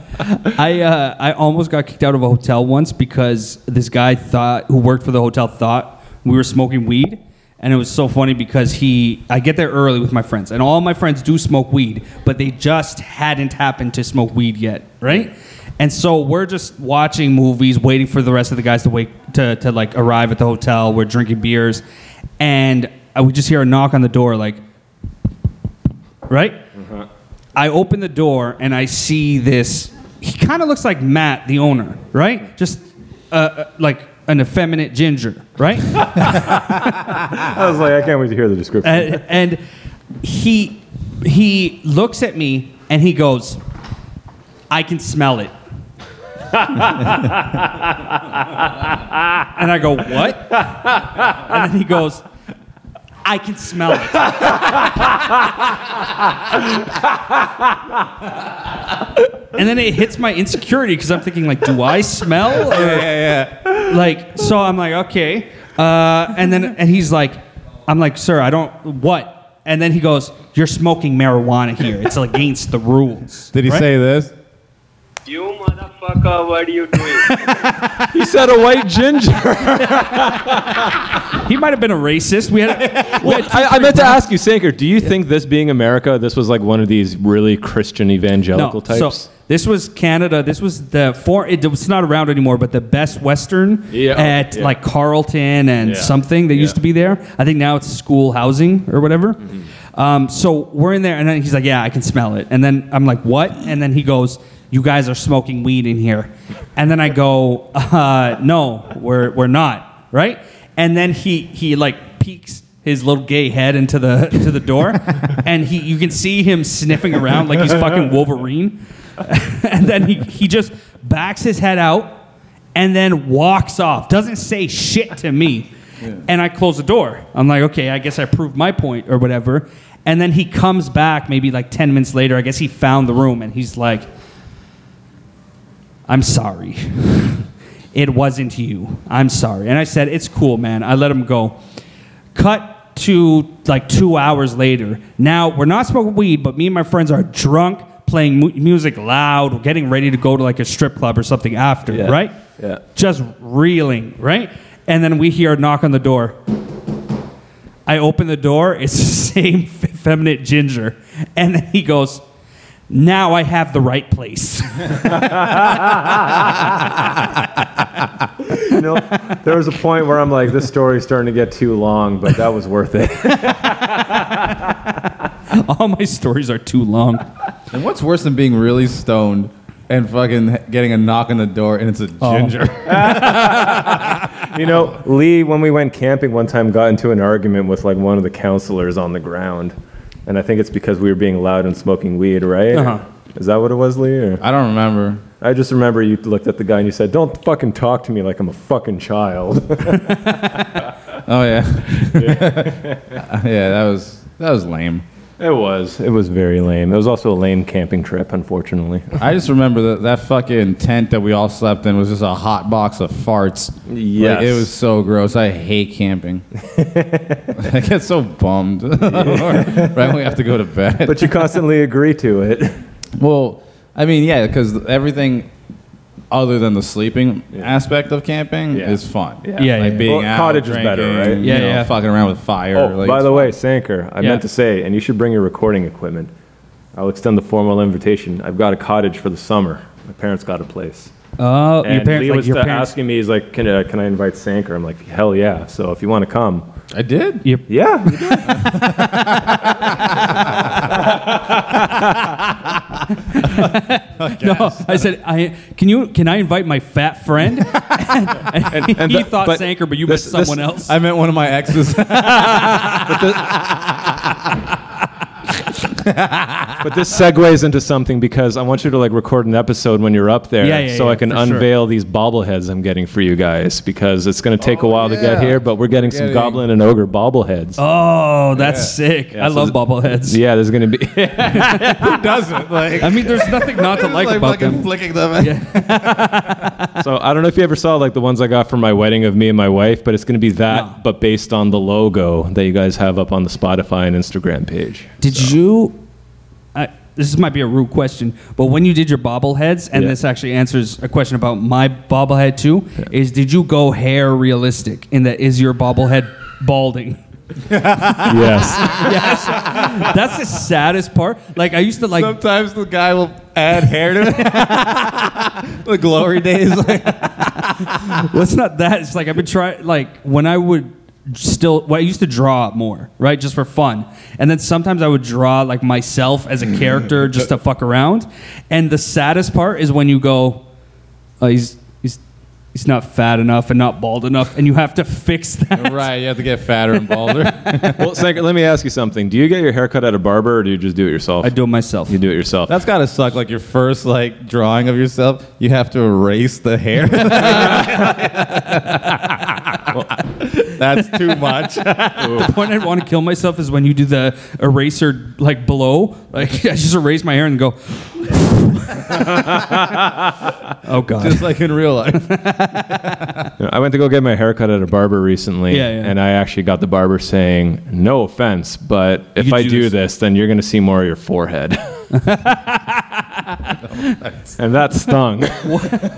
I uh, I almost got kicked out of a hotel once because this guy thought who worked for the hotel thought we were smoking weed. And it was so funny because he, I get there early with my friends, and all my friends do smoke weed, but they just hadn't happened to smoke weed yet, right? And so we're just watching movies, waiting for the rest of the guys to wait to, to like arrive at the hotel. We're drinking beers, and uh, we just hear a knock on the door, like, right? I open the door and I see this. He kind of looks like Matt, the owner, right? Just uh, uh, like an effeminate ginger, right? I was like, I can't wait to hear the description. and, and he he looks at me and he goes, "I can smell it." and I go, "What?" And then he goes, "I can smell it." and then it hits my insecurity because I'm thinking like, do I smell? Or, yeah, yeah. like so i'm like okay uh, and then and he's like i'm like sir i don't what and then he goes you're smoking marijuana here it's against the rules Did he Right? say this? You motherfucker, what are you doing? he said a white ginger. he might have been a racist we had, we had I, I meant to ask you, Sanker, do you think this being America, this was like one of these really Christian evangelical types? So this was Canada. This was the four. it was not around anymore, but the Best Western Yeah, at yeah. like Carlton and Yeah, something that used to be there. I think now it's school housing or whatever. Mm-hmm. Um, so we're in there, and then he's like, "Yeah, I can smell it." And then I'm like, "What?" And then he goes, "You guys are smoking weed in here." And then I go, uh, "No, we're we're not." Right? And then he he like peeks his little gay head into the to the door, and he you can see him sniffing around like he's fucking Wolverine. and then he he just backs his head out and then walks off. Doesn't say shit to me. And I close the door. I'm like, okay, I guess I proved my point or whatever. And then he comes back maybe like 10 minutes later. I guess he found the room and he's like, I'm sorry. it wasn't you. I'm sorry. And I said, it's cool, man. I let him go. Cut to like two hours later. Now, we're not smoking weed, but me and my friends are drunk, playing mu- music loud, we're getting ready to go to like a strip club or something after, Yeah. right? Yeah. Just reeling, right? And then we hear a knock on the door. I open the door, it's the same effeminate ginger. And then he goes, Now I have the right place. You know, there was a point where I'm like, this story's starting to get too long, but that was worth it. All my stories are too long. And what's worse than being really stoned and fucking getting a knock on the door and it's a Oh. ginger? You know, Lee, when we went camping one time, got into an argument with like one of the counselors on the ground, and I think it's because we were being loud and smoking weed, right? Uh-huh. Is that what it was, Lee? Or? I don't remember. I just remember you looked at the guy and you said, "Don't fucking talk to me like I'm a fucking child." Oh yeah. yeah, that was that was lame. It was. It was very lame. It was also a lame camping trip, unfortunately. I just remember that that fucking tent that we all slept in was just a hot box of farts. Yes. Like, it was so gross. I hate camping. I get so bummed. right when we have to go to bed. But you constantly agree to it. well, I mean, yeah, because everything other than the sleeping aspect of camping Yeah. is fun. Yeah. Yeah, like yeah. being Well, out, cottage is better, drinking, right? you Yeah, know, yeah. fucking around with fire. Oh, like, by the fun. way, Sanker, I Yeah. meant to say, and you should bring your recording equipment. I'll extend the formal invitation. I've got a cottage for the summer. My parents got a place. Oh, And your parents, Lee like was your parents. asking me, he's like, can, uh, can I invite Sanker? I'm like, hell yeah. So if you want to come. I did. Your- Yeah. No, I said, I can you can I invite my fat friend? and, and he the- thought but Sanker, but you this- meant this- someone else. I meant one of my exes. But this segues into something because I want you to like record an episode when you're up there, Yeah, yeah, so yeah, I can for sure. unveil these bobbleheads I'm getting for you guys because it's going to take a oh, while to get here, but we're getting some getting- goblin and ogre bobbleheads. oh, that's sick. I so love bobbleheads. Yeah, there's going to be. Who doesn't? Like, I mean, there's nothing not to like, about fucking them. flicking them. so I don't know if you ever saw like the ones I got for my wedding of me and my wife, but it's going to be that, No. but based on the logo that you guys have up on the Spotify and Instagram page. Did you? I, this might be a rude question, but when you did your bobbleheads, and Yeah. this actually answers a question about my bobblehead too, is did you go hair realistic? In that, is your bobblehead balding? yes. yes, that's the saddest part. Like I used to like. Sometimes the guy will add hair to it. the glory days. Like, well, it's not that. It's like I've been trying. Like when I would still, well, I used to draw more, right, just for fun, and then sometimes I would draw like myself as a mm-hmm. character just to fuck around. And the saddest part is when you go, oh, he's he's he's not fat enough and not bald enough, and you have to fix that. right, you have to get fatter and balder. well, Sanker, let me ask you something. Do you get your haircut at a barber or do you just do it yourself? I do it myself. You do it yourself. That's gotta suck. Like your first like drawing of yourself, you have to erase the hair. That's too much. the point I'd want to kill myself is when you do the eraser like blow. Like I just erase my hair and go. oh god. Just like in real life. You know, I went to go get my haircut at a barber recently, Yeah, yeah. and I actually got the barber saying, "No offense, but if could I do do this." this, then you're going to see more of your forehead." and that stung.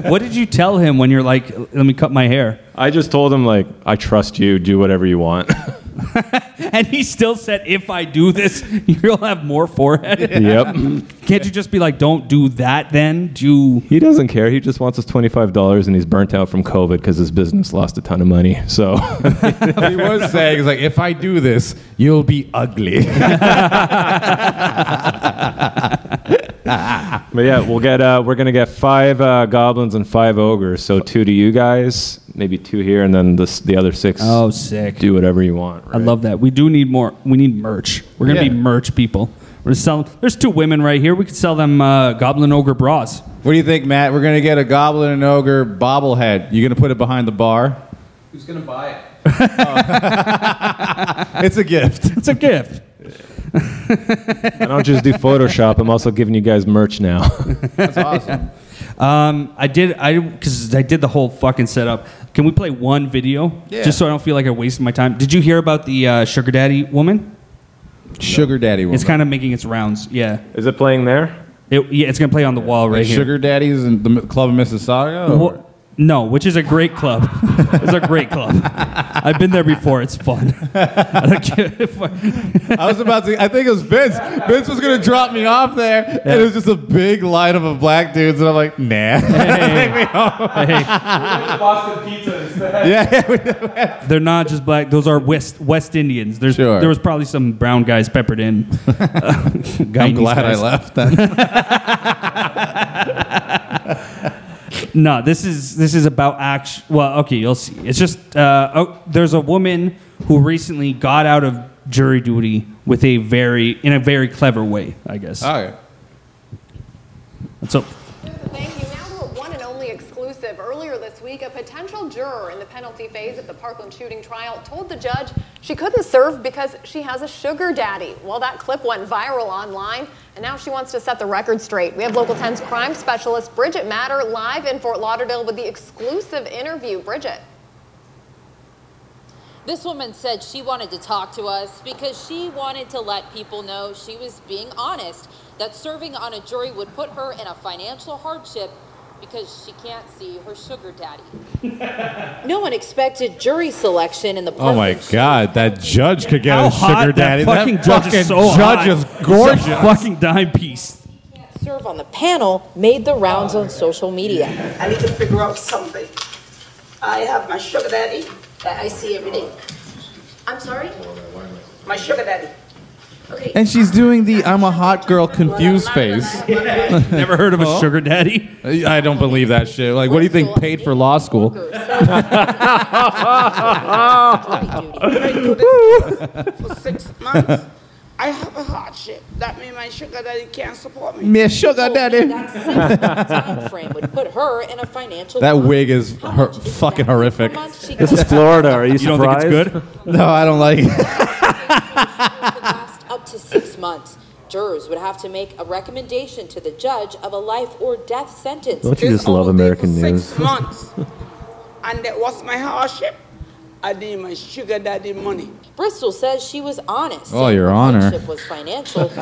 what did you tell him when you're like, let me cut my hair? I just told him like, "I trust you. Do whatever you want." and he still said, "If I do this, you'll have more forehead." Yep. Can't you just be like, "Don't do that"? Then do He doesn't care. He just wants his twenty-five dollars, and he's burnt out from COVID because his business lost a ton of money. So he was saying, "It's like if I do this, you'll be ugly." But yeah, we'll get uh, we're gonna get five uh, goblins and five ogres. So two to you guys, maybe two here, and then the the other six. Oh, sick. Do whatever you want. I love that. We do need more. We need merch. We're gonna Yeah. be merch people. We're selling. There's two women right here. We could sell them uh, Goblin Ogre bras. what do you think, Matt? We're gonna get a goblin and ogre bobblehead. You gonna put it behind the bar? Who's gonna buy it? It's a gift. It's a gift. I don't just do Photoshop. I'm also giving you guys merch now. That's awesome. Um, I did. I because I did the whole fucking setup. Can we play one video Yeah. just so I don't feel like I wasted my time? Did you hear about the uh, sugar daddy woman? Sugar daddy. Woman. It's kind of making its rounds. Yeah. Is it playing there? It, yeah, it's gonna play on the wall right like here. sugar daddies in the club of Mississauga. or- Wha- no, which is a great club. it's a great club. I've been there before. It's fun. I don't give a fuck. I was about to. I think it was Vince. Vince was gonna drop me off there, and it was just a big line of a black dudes, and I'm like, nah. Take me home. Boston pizza instead. Yeah, They're not just black. Those are West West Indians. There's Sure. there was probably some brown guys peppered in. I'm glad I left. Then. No, this is this is about action. Well, okay, you'll see. It's just uh, oh, there's a woman who recently got out of jury duty with a very in a very clever way, I guess. Okay. So Thank you. Now to a one and only exclusive. Earlier this week, a potential juror in the penalty phase of the Parkland shooting trial told the judge she couldn't serve because she has a sugar daddy. Well, that clip went viral online, and now she wants to set the record straight. We have Local 10's crime specialist Bridget Matter live in Fort Lauderdale with the exclusive interview. Bridget. This woman said she wanted to talk to us because she wanted to let people know she was being honest, that serving on a jury would put her in a financial hardship because she can't see her sugar daddy. no one expected jury selection in the Oh my God, that judge could get how a hot sugar daddy. that fucking that judge fucking is so judge hot. is He's a gorgeous. fucking dime piece. serve on the panel made the rounds on social media. I need to figure out something. I have my sugar daddy that I see every day. I'm sorry? My sugar daddy. Okay. And she's doing the "I'm a hot girl" confused face. Never heard of a sugar daddy? I don't believe that shit. Like, what do you think paid for law school? I do this for six months. I have a hardship. That means my sugar daddy can't support me. Me sugar oh, daddy. That time frame would put her in a financial That wig is her- fucking horrific. This is Florida. Are you, You don't think it's surprised? good? No, I don't like it. last up to six months. Jurors would have to make a recommendation to the judge of a life or death sentence. Don't you This just love all day American for news? Six months. and that was my hardship. I need my sugar daddy money. Bristol says she was honest. Oh, saying Your her Honor. hardship was financial.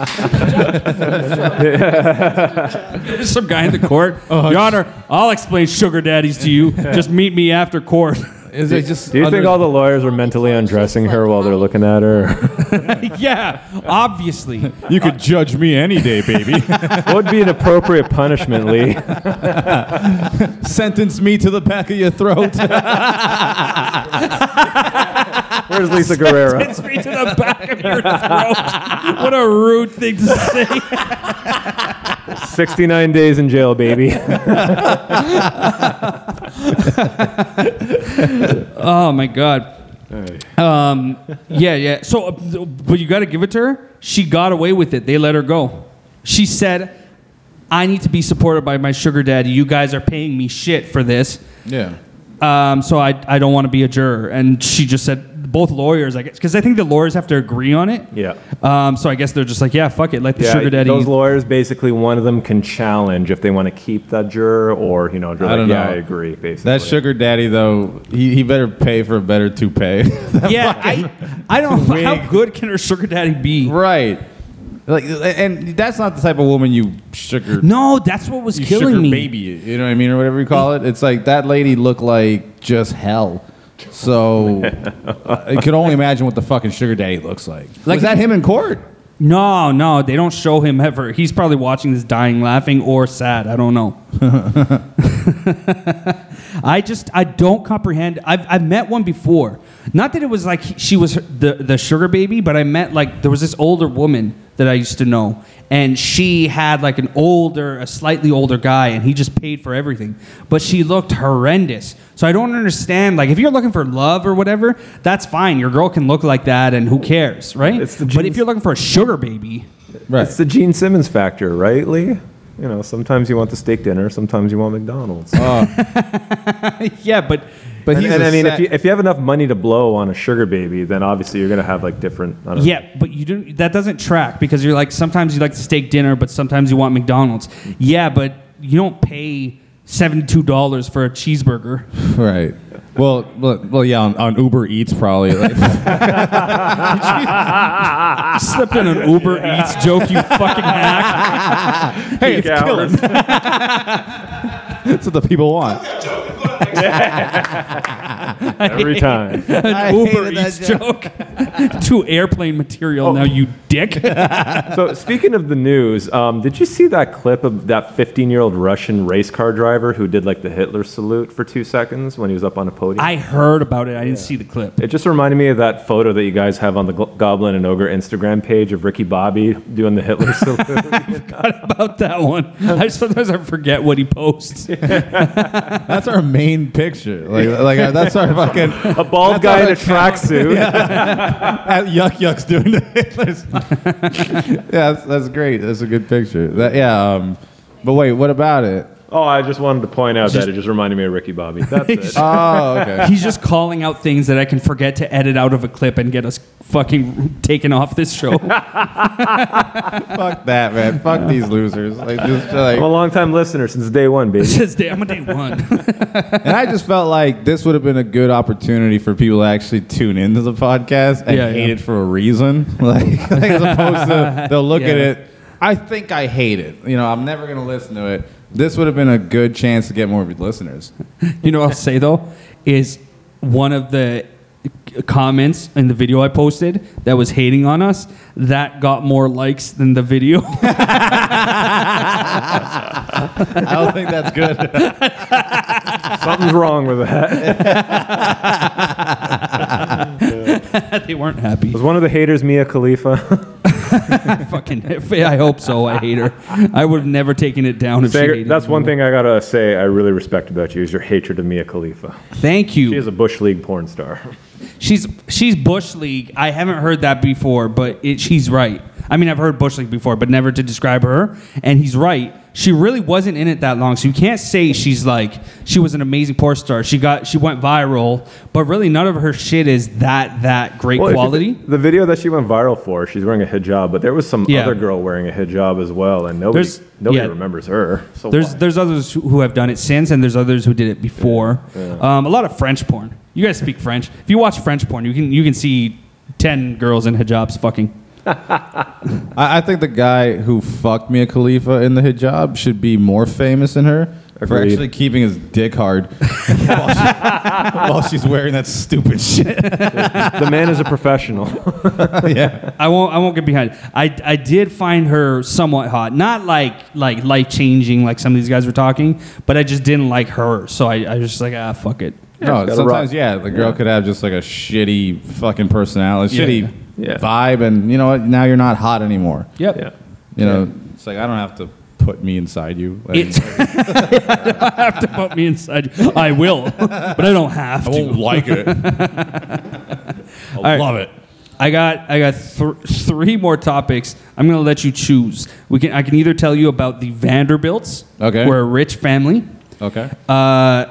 There's some guy in the court. Uh-huh. Your Honor, I'll explain sugar daddies to you. Just meet me after court. Is it just? Do you think all the lawyers are mentally undressing her while they're looking at her? yeah, obviously. You could judge me any day, baby. what would be an appropriate punishment, Lee? Sentence me to the back of your throat. Where's Lisa Guerrero? It's me to the back of your throat. What a rude thing to say. 69 days in jail, baby. Oh my god. Um, yeah, yeah. So, uh, but you got to give it to her. She got away with it. They let her go. She said, "I need to be supported by my sugar daddy. You guys are paying me shit for this. yeah. Um, so I, I don't want to be a juror." And she just said, both lawyers, I guess, because I think the lawyers have to agree on it. Yeah. Um, so I guess they're just like, yeah, fuck it, let the Yeah, sugar daddy. those lawyers basically one of them can challenge if they want to keep that juror or you know they're I like, don't yeah know. I agree basically. That sugar daddy though, he, he better pay for a better toupee. yeah, I, I don't know how good can her sugar daddy be. right. Like, and that's not the type of woman you sugar. No, that's what was you killing sugar me. baby. You know what I mean, or whatever you call it. It's like that lady looked like just hell. So I could only imagine what the fucking sugar daddy looks like. Like- Was that him in court? No, no, they don't show him ever. He's probably watching this dying, laughing, or sad. I don't know. I just I don't comprehend. I've I've met one before. Not that it was like she was the the sugar baby, but I met like there was this older woman that I used to know, and she had like an older, a slightly older guy, and he just paid for everything. But she looked horrendous. So I don't understand. Like if you're looking for love or whatever, that's fine. Your girl can look like that, and who cares, right? It's the Gene- but if you're looking for a sugar baby, right. It's the Gene Simmons factor, right, Lee? You know, sometimes you want the steak dinner, sometimes you want McDonald's. yeah, but but and, he's and a I mean, sa- if you if you have enough money to blow on a sugar baby, then obviously you're gonna have like different. I don't know. Yeah, but you don't. That doesn't track because you're like sometimes you like the steak dinner, but sometimes you want McDonald's. Yeah, but you don't pay seventy two dollars for a cheeseburger. Right. Well, well, well yeah, on, on Uber Eats probably. Like, You slipped in an Uber Eats joke, you fucking hack. hey, it's killing. That's what the people want. Every time. An Uber Eats joke. to airplane material now, you dick. so speaking of the news, um, did you see that clip of that 15 year old Russian race car driver who did like the Hitler salute for two seconds when he was up on a podium? I heard about it. I didn't see the clip. It just reminded me of that photo that you guys have on the Gl- Goblin and Ogre Instagram page of Ricky Bobby doing the Hitler salute. Forgot about that one. I sometimes I forget what he posts. That's our main picture. Like, like uh, that's our fucking a bald guy in a tracksuit. Yeah. Yuk Yuk's doing the Hitlers. yeah, that's, that's great. That's a good picture. That, yeah. Um, but wait, what about it? Oh, I just wanted to point out that it just reminded me of Ricky Bobby. That's it. Oh, okay. He's just calling out things that I can forget to edit out of a clip and get us fucking taken off this show. Fuck that, man. Fuck these losers. Like, just like, I'm a long time listener since day one, baby. Since day, I'm a day one. and I just felt like this would have been a good opportunity for people to actually tune into the podcast and Yeah, hate yeah. it for a reason. Like, like as opposed to they'll look at it. I think I hate it. You know, I'm never gonna listen to it. This would have been a good chance to get more listeners. You know what I'll say though is one of the comments in the video I posted that was hating on us that got more likes than the video. I don't think that's good. Something's wrong with that. they weren't happy. Was one of the haters Mia Khalifa? Fucking, I hope so. I hate her. I would have never taken it down if she hated that's me. one thing I gotta say I really respect about you is your hatred of Mia Khalifa. Thank you. She is a bush league porn star. She's she's bush league. I haven't heard that before, but it, she's right. I mean, I've heard bush league before, but never to describe her. And he's right. She really wasn't in it that long, so you can't say she's like she was an amazing porn star. She got she went viral, but really none of her shit is that that great Well, quality. the video that she went viral for, she's wearing a hijab, but there was some Yeah. other girl wearing a hijab as well, and nobody There's- nobody yeah. remembers her. So there's why? there's others who- have done it since, and there's others who did it before. Um, a lot of French porn. You guys speak French. If you watch French porn, you can you can see ten girls in hijabs fucking. I, I think the guy who fucked Mia Khalifa in the hijab should be more famous than her for actually keeping his dick hard while, she- while she's wearing that stupid shit. the man is a professional. yeah. I won't. I won't get behind. it. I I did find her somewhat hot. Not like like life changing like some of these guys were talking, but I just didn't like her. So I, I was just like ah fuck it. No, sometimes rock. yeah, the girl Yeah. could have just like a shitty fucking personality, Yeah. shitty Yeah. vibe, and you know what? Now you're not hot anymore. Yep. yeah. You know, it's like I don't have to put me inside you. Like, It's I have to put me inside. you. I will, but I don't have I to. won't like it. I right. love it. I got I got th- three more topics. I'm gonna let you choose. We can I can either tell you about the Vanderbilts. Okay. We're a rich family. Okay. Uh,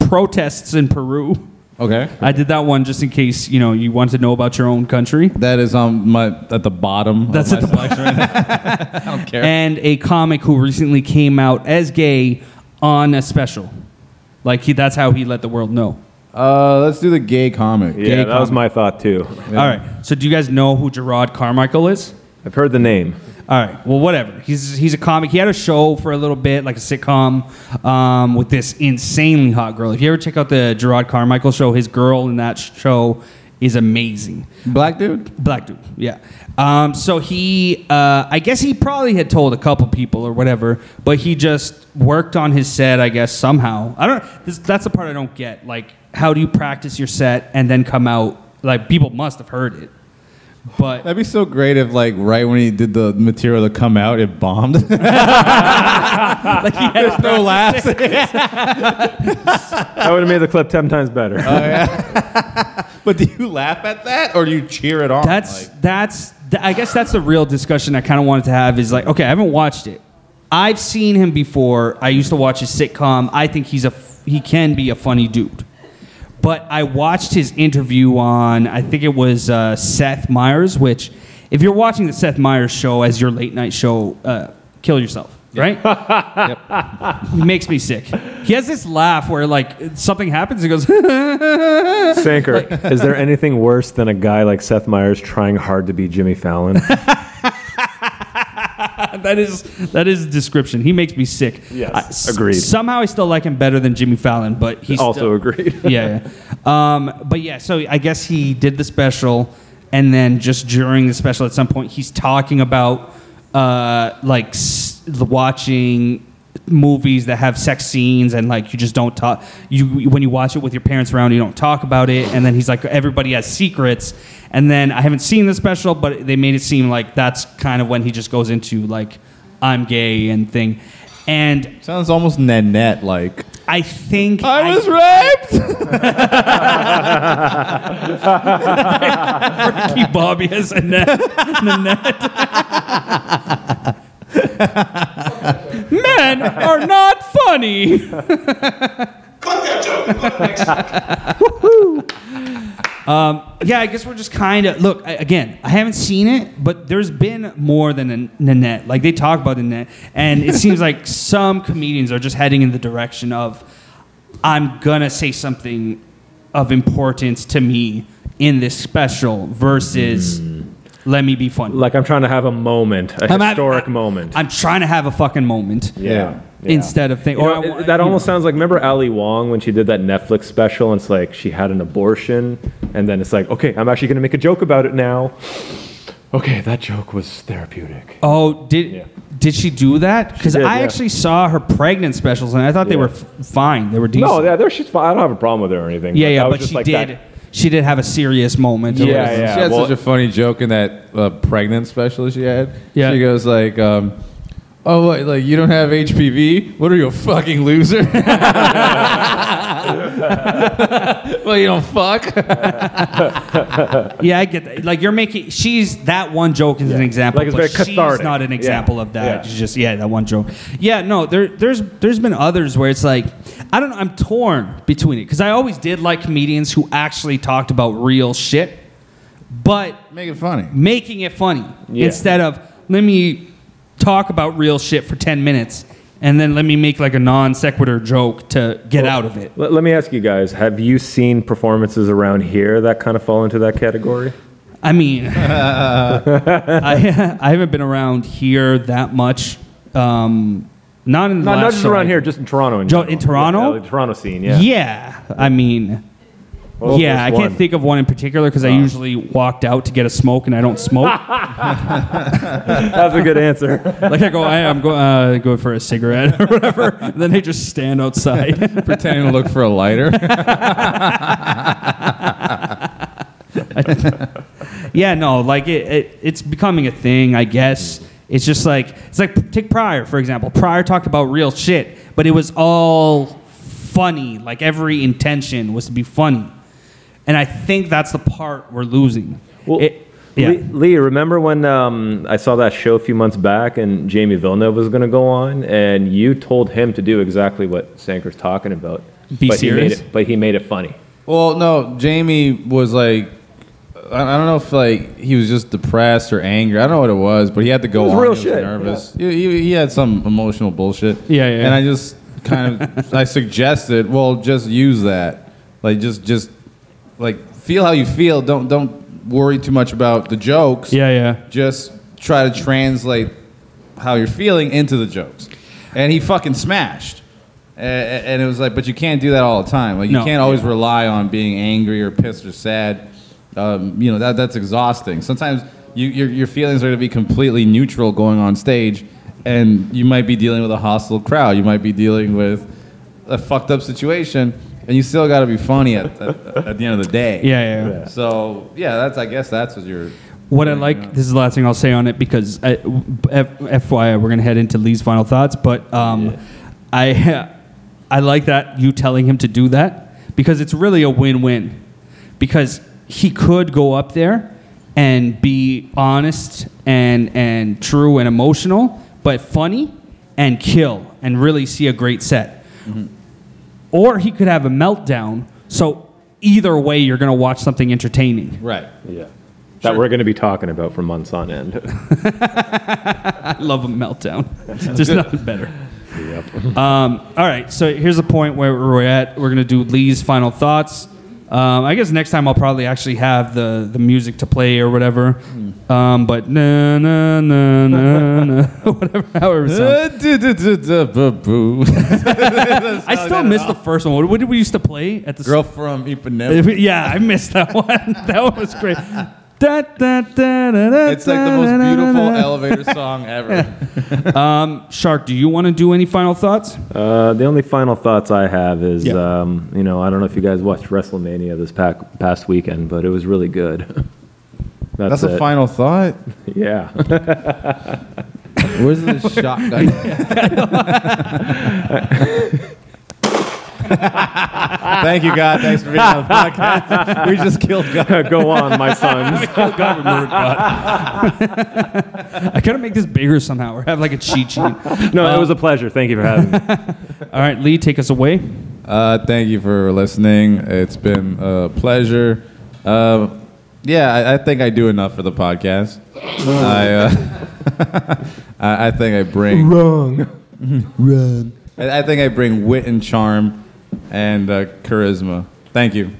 protests in Peru. Okay. I did that one just in case you know you want to know about your own country. That is on my at the bottom. of That's my at the selection right now. I don't care. And a comic who recently came out as gay on a special. Like he, that's how he let the world know. Uh, let's do the gay comic. Yeah, Gay that was comic. my thought too. All right. So do you guys know who Jerrod Carmichael is? I've heard the name. All right. Well, whatever. He's he's a comic. He had a show for a little bit, like a sitcom, um, with this insanely hot girl. If you ever check out the Jerrod Carmichael show, his girl in that show is amazing. Black dude. Black dude. Yeah. Um, so he, uh, I guess he probably had told a couple people or whatever, but he just worked on his set. I guess somehow. I don't. This, that's the part I don't get. Like, how do you practice your set and then come out? Like, people must have heard it. But That'd be so great if, like, right when he did the material to come out, it bombed. like he had There's no laughs. That would have made the clip ten times better. Oh yeah. but do you laugh at that or do you cheer it on? That's that's th- I guess that's the real discussion I kind of wanted to have is like okay I haven't watched it I've seen him before I used to watch his sitcom I think he's a f- he can be a funny dude but I watched his interview on I think it was uh, Seth Meyers which if you're watching the Seth Meyers show as your late night show uh, kill yourself right? He makes me sick. He has this laugh where like something happens he goes Sanker, is there anything worse than a guy like Seth Meyers trying hard to be Jimmy Fallon? that is that is description. He makes me sick. Yes, I- s- agreed. Somehow I still like him better than Jimmy Fallon, but he's Also still- agreed. yeah, yeah. Um, but yeah, so I guess he did the special, and then just during the special, at some point, he's talking about uh, like s- watching movies that have sex scenes and like you just don't talk you when you watch it with your parents around you don't talk about it and then he's like everybody has secrets and then i haven't seen the special but they made it seem like that's kind of when he just goes into like i'm gay and thing and sounds almost Nanette like. I think I was raped. Ricky Bobby has a net. Men are not funny. Fuck that joke. Woohoo Um, yeah, I guess we're just kind of look I- again. I haven't seen it, but there's been more than a Nanette. Like they talk about Nanette, and it seems like some comedians are just heading in the direction of I'm gonna say something of importance to me in this special versus let me be funny. like I'm trying to have a moment, a I'm at- historic moment. I'm trying to have a fucking moment. Yeah. Instead of think, You or know, I it- that almost know. sounds like remember Ali Wong when she did that Netflix special and it's like she had an abortion and then it's like okay I'm actually going to make a joke about it now. Okay, that joke was therapeutic. Oh, did did she do that? Because I yeah. actually saw her pregnant specials and I thought they were f- fine. They were decent. No, yeah, she's fine. I don't have a problem with her or anything. yeah, that yeah, was but just she like did. that- She did have a serious moment. It Yeah, was- yeah. She had well- such a funny joke in that uh, pregnant special she had. Yeah. She goes like, um, "Oh, what, like you don't have HPV? What are you a fucking loser? well, you don't fuck." yeah, I get that. Like you're making, she's that one joke is an example. Like, it's but very she's cathartic. not an Yeah. example of that. Yeah. She's just yeah, that one joke. Yeah, no, there, there's there's been others where it's like I don't know. I'm torn between it because I always did like comedians who actually talked about real shit, but Make it funny. making it funny Yeah. instead of let me talk about real shit for 10 minutes and then let me make like a non sequitur joke to get out of it. Let, let me ask you guys: Have you seen performances around here that kind of fall into that category? I mean, I, I haven't been around here that much. Um, not in the Not, not just around I- here, just in Toronto. In, Jo- in Toronto? Yeah, the Toronto scene. Yeah. Yeah, I mean, Well, yeah, I can't one. think of one in particular because I usually walked out to get a smoke and I don't smoke. That's a good answer. like I go, I, I'm going uh, go for a cigarette or whatever. then they just stand outside. Pretending to look for a lighter. yeah, no, like it, it, it's becoming a thing, I guess. It's just like it's like take Pryor for example. Pryor talked about real shit, but it was all funny. Like every intention was to be funny, and I think that's the part we're losing. Well, It- yeah. Lee, Lee, remember when um, I saw that show a few months back and Jamie Villeneuve was going to go on, and you told him to do exactly what Sanker's talking about. Be but He made serious? it, but he made it funny. Well, no, Jamie was like, I I don't know if like he was just depressed or angry. I don't know what it was, but he had to go It was on. real he shit, nervous. He, he, he had some emotional bullshit. Yeah, yeah, And. I just kind of I suggested, well, just use that. Like just just like feel how you feel. Don't don't worry too much about the jokes. Yeah, yeah. Just try to translate how you're feeling into the jokes, and he fucking smashed. A- a- And it was like, but you can't do that all the time. Like you No. can't always rely on being angry or pissed or sad. Um, you know that that's exhausting. Sometimes you, your your feelings are going to be completely neutral going on stage, and you might be dealing with a hostile crowd. You might be dealing with a fucked up situation, and you still got to be funny at, at, at the end of the day. Yeah, yeah, yeah. So yeah, that's I guess that's what you're. What I like, this is the last thing I'll say on it because I, F, FYI, we're gonna head into Lee's final thoughts. But um, I, I like that you telling him to do that because it's really a win-win. Because he could go up there and be honest and and true and emotional, but funny and kill and really see a great set. Or he could have a meltdown. So either way, you're gonna watch something entertaining. Right. Yeah. That we're going to be talking about for months on end. I love a meltdown. There's good. nothing better. Um, all right, so here's a point where we're at. We're gonna do Lee's final thoughts. Um, I guess next time I'll probably actually have the, the music to play or whatever. Um, but na na na na na whatever, however it sounds. I still miss the first one. What, what did we used to play at the Girl from Ipanema. Yeah, I missed that one. that one was great. It's like the most da, da, beautiful elevator song ever. um, Shark, do you want to do any final thoughts? Uh, the only final thoughts I have is, um, you know, I don't know if you guys watched WrestleMania this pac- past weekend, but it was really good. That's, That's a it. final thought. Yeah. Where's the shotgun? Thank you, God. Thanks for being on the podcast. We just killed God. Go on, my sons. We killed God, we murdered God. I gotta make this bigger somehow, or have like a cheat sheet. No, it Um, was a pleasure. Thank you for having me. All right, Lee, take us away. Uh, thank you for listening. It's been a pleasure. Uh, yeah, I, I think I do enough for the podcast. I, uh, I, I think I bring Wrong. Wrong. I, I think I bring wit and charm and uh, charisma. Thank you.